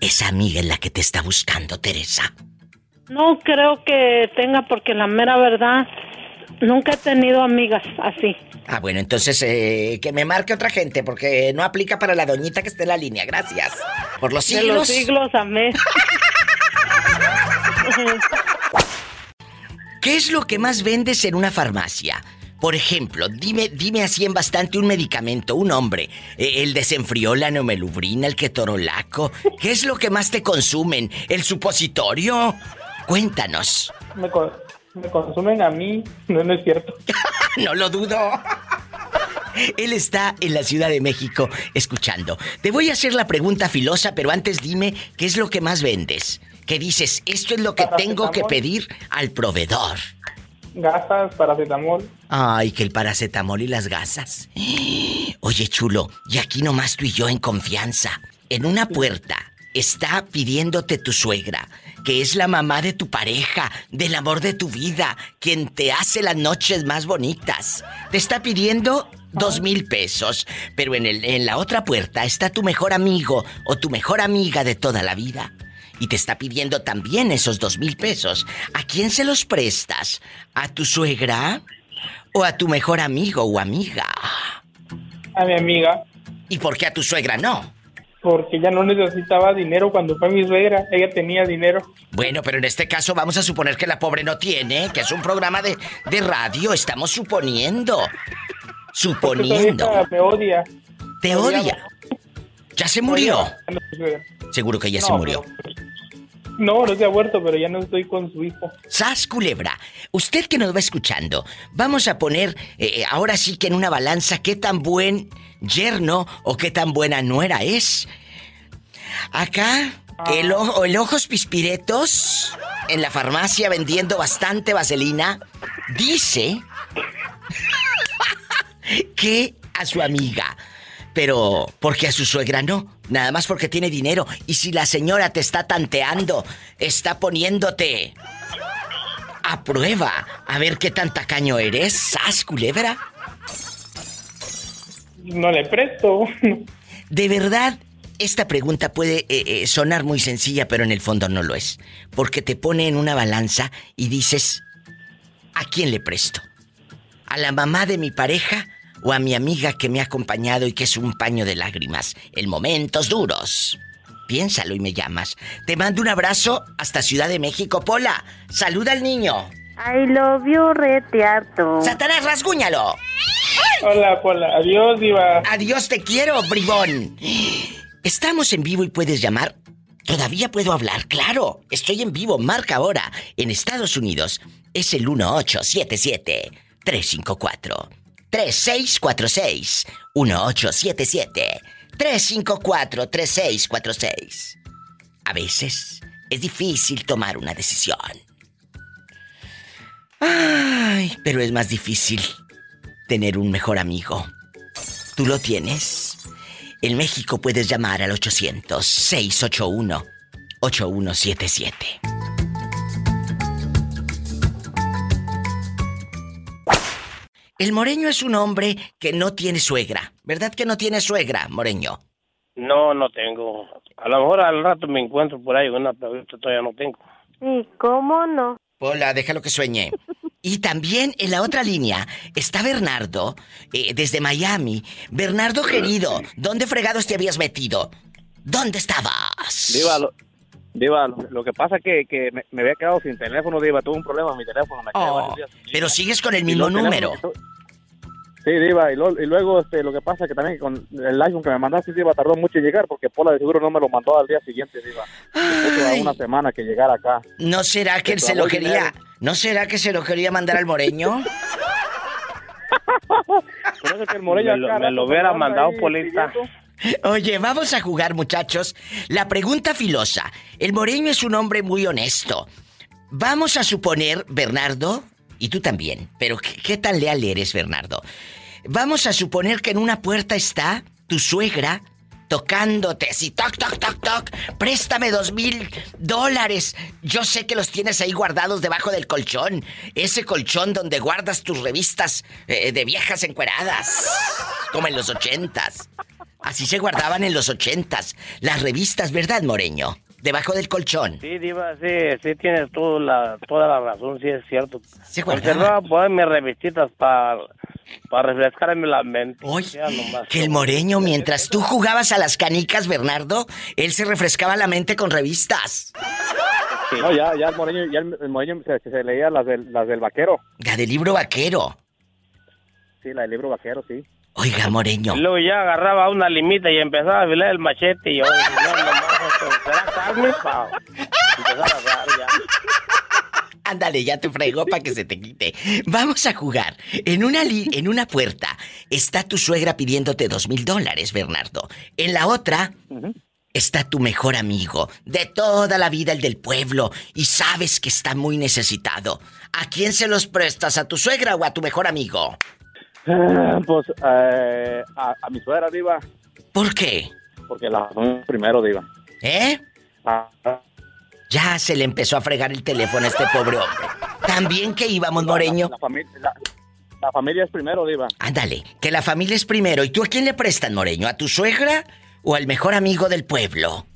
Esa amiga es la que te está buscando, Teresa. No creo que tenga porque la mera verdad Nunca he tenido amigas así. Ah, bueno, entonces eh, que me marque otra gente, porque no aplica para la doñita que esté en la línea. Gracias. Por los siglos. De los siglos, amén. ¿Qué es lo que más vendes en una farmacia? Por ejemplo, dime, dime así en bastante un medicamento, un hombre. Eh, el desenfrió, la neomelubrina, el ketorolaco. ¿Qué es lo que más te consumen? ¿El supositorio? Cuéntanos. Me, me consumen a mí, no, no es cierto. no lo dudo. Él está en la Ciudad de México escuchando. Te voy a hacer la pregunta filosa, pero antes dime qué es lo que más vendes. ¿Qué dices? Esto es lo que tengo que pedir al proveedor. Gasas, paracetamol. Ay, que el paracetamol y las gasas. Oye, chulo, y aquí nomás tú y yo en confianza. En una puerta está pidiéndote tu suegra que es la mamá de tu pareja, del amor de tu vida, quien te hace las noches más bonitas. Te está pidiendo dos mil pesos, pero en, el, en la otra puerta está tu mejor amigo o tu mejor amiga de toda la vida. Y te está pidiendo también esos dos mil pesos. ¿A quién se los prestas? ¿A tu suegra? ¿O a tu mejor amigo o amiga? A mi amiga. ¿Y por qué a tu suegra no? Porque ya no necesitaba dinero cuando fue mi suegra, ella tenía dinero. Bueno, pero en este caso vamos a suponer que la pobre no tiene, que es un programa de, de radio, estamos suponiendo. Suponiendo. Me odia. ¿Te odia? ¿Ya se murió? Seguro que ya se murió. No, no se ha muerto, pero ya no estoy con su hijo. Sas Culebra, usted que nos va escuchando, vamos a poner eh, eh, ahora sí que en una balanza qué tan buen yerno o qué tan buena nuera es. Acá, el, ojo, el ojos pispiretos en la farmacia vendiendo bastante vaselina, dice que a su amiga pero, porque a su suegra no? Nada más porque tiene dinero. Y si la señora te está tanteando, está poniéndote a prueba, a ver qué tan tacaño eres, ¿sas, culebra? No le presto. De verdad, esta pregunta puede eh, eh, sonar muy sencilla, pero en el fondo no lo es. Porque te pone en una balanza y dices, ¿a quién le presto? ¿A la mamá de mi pareja o a mi amiga que me ha acompañado y que es un paño de lágrimas en momentos duros. Piénsalo y me llamas. Te mando un abrazo hasta Ciudad de México, Pola. Saluda al niño. I love you, retearto. ¡Satanás, rasguñalo! Hola, Pola. Adiós, Diva. Adiós, te quiero, bribón. Estamos en vivo y puedes llamar. Todavía puedo hablar, claro. Estoy en vivo, marca ahora. En Estados Unidos es el 1877 354 3646 1877 354 3646. A veces es difícil tomar una decisión. Ay, pero es más difícil tener un mejor amigo. ¿Tú lo tienes? En México puedes llamar al 800 681 8177. El moreño es un hombre que no tiene suegra. ¿Verdad que no tiene suegra, moreño? No, no tengo. A lo mejor al rato me encuentro por ahí una, pero todavía no tengo. ¿Y cómo no? Hola, déjalo que sueñe. Y también en la otra línea está Bernardo, eh, desde Miami. Bernardo querido, ¿dónde fregados te habías metido? ¿Dónde estabas? Diva, lo, Diva, lo, que pasa es que, me, había quedado sin teléfono, Diva. Tuve un problema en mi teléfono. Me oh, pero sigues con el mismo número. Sí, Diva, y, luego este, lo que pasa es que también con el iPhone que me mandaste, Diva, tardó mucho en llegar porque Pola de seguro no me lo mandó al día siguiente, Diva. Ay. una semana que llegara acá. ¿No será que él se lo quería, no será que se lo quería mandar al moreño? que el moreño me, lo, hubiera mandado Polita. Oye, vamos a jugar, muchachos. La pregunta filosa. El moreño es un hombre muy honesto. Vamos a suponer, Bernardo, y tú también, pero ¿qué, tan leal eres, Bernardo? Vamos a suponer que en una puerta está tu suegra tocándote así, toc, toc, toc, toc, préstame dos mil dólares. Yo sé que los tienes ahí guardados debajo del colchón. Ese colchón donde guardas tus revistas eh, de viejas encueradas. Como en los ochentas. Así se guardaban en los ochentas. Las revistas, ¿verdad, Moreño? Debajo del colchón. Sí, Diva, sí, sí tienes toda la, toda la razón, sí es cierto. Se guardaba. poner mis revistitas para para refrescarme la mente. Oye, que el moreño, mientras tú jugabas a las canicas, Bernardo, él se refrescaba la mente con revistas. No, ya, ya el moreño, ya el, moreño se, leía las del, las del vaquero. La del libro vaquero. Sí, la del libro vaquero, sí. Oiga, Moreño. Luego ya agarraba una limita y empezaba a afilar el machete y yo, Ándale, ya te fregó para que se te quite. Vamos a jugar. En una, en una puerta está tu suegra pidiéndote dos mil dólares, Bernardo. En la otra está tu mejor amigo de toda la vida, el del pueblo, y sabes que está muy necesitado. ¿A quién se los prestas? ¿A tu suegra o a tu mejor amigo? Eh, pues eh, a, mi suegra, Diva. ¿Por qué? Porque la primero, Diva. ¿Eh? Ah. Ya se le empezó a fregar el teléfono a este pobre hombre. También que íbamos, Moreño. La, familia es primero, Diva. Ándale, que la familia es primero. ¿Y tú a quién le prestan, Moreño? ¿A tu suegra o al mejor amigo del pueblo?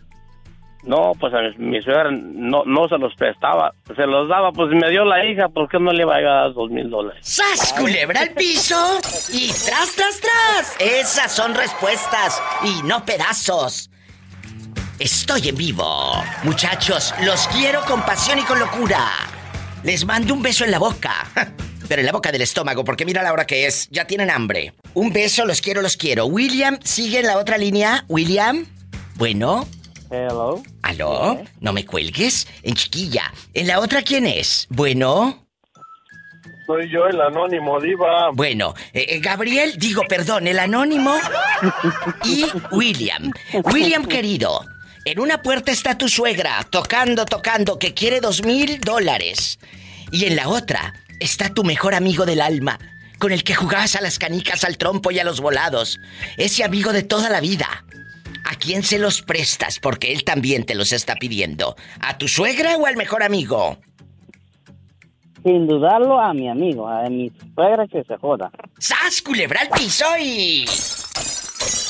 No, pues a mi, suegra no, no se los prestaba. Se los daba, pues me dio la hija, ¿por qué no le iba a dar dos mil dólares? ¡Sas, culebra al piso! Y tras, tras, tras. Esas son respuestas y no pedazos. Estoy en vivo. Muchachos, los quiero con pasión y con locura. Les mando un beso en la boca. Pero en la boca del estómago, porque mira la hora que es. Ya tienen hambre. Un beso, los quiero, los quiero. William, sigue en la otra línea. William. Bueno. Hello. ¿Aló? No me cuelgues. En chiquilla. ¿En la otra quién es? Bueno. Soy yo el anónimo, diva. Bueno, eh, eh, Gabriel, digo, perdón, el anónimo y William. William, querido, en una puerta está tu suegra, tocando, tocando, que quiere dos mil dólares. Y en la otra está tu mejor amigo del alma, con el que jugabas a las canicas, al trompo y a los volados. Ese amigo de toda la vida. ¿A quién se los prestas? Porque él también te los está pidiendo. ¿A tu suegra o al mejor amigo? Sin dudarlo, a mi amigo, a mi suegra que se joda. ¡Sas, culebra al piso y...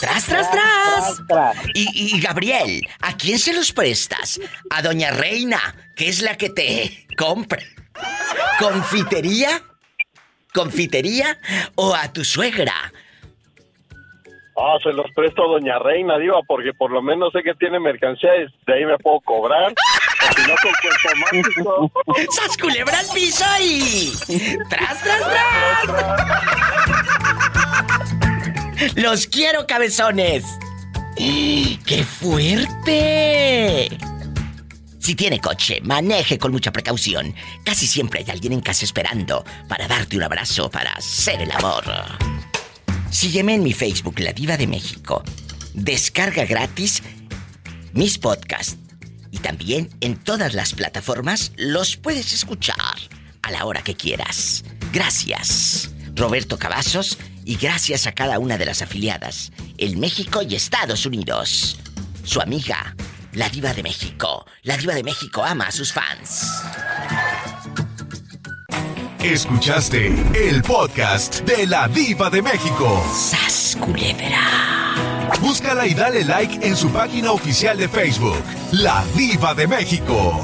¡Tras, tras, tras! Y, Gabriel, ¿a quién se los prestas? A Doña Reina, que es la que te compra. ¿Confitería? ¿Confitería? ¿O a tu suegra? Ah, se los presto a Doña Reina, Diva, porque por lo menos sé que tiene mercancía y de ahí me puedo cobrar. Si no, con cuerpo ¡Sas culebra piso y... ¡Tras, tras, tras! ¡Los quiero, cabezones! ¡Qué fuerte! Si tiene coche, maneje con mucha precaución. Casi siempre hay alguien en casa esperando para darte un abrazo, para hacer el amor. Sígueme en mi Facebook, La Diva de México. Descarga gratis mis podcasts. Y también en todas las plataformas los puedes escuchar a la hora que quieras. Gracias. Roberto Cavazos y gracias a cada una de las afiliadas en México y Estados Unidos. Su amiga, la diva de México. La diva de México ama a sus fans. Escuchaste el podcast de la diva de México. ¡Sas Búscala y dale like en su página oficial de Facebook, La Diva de México.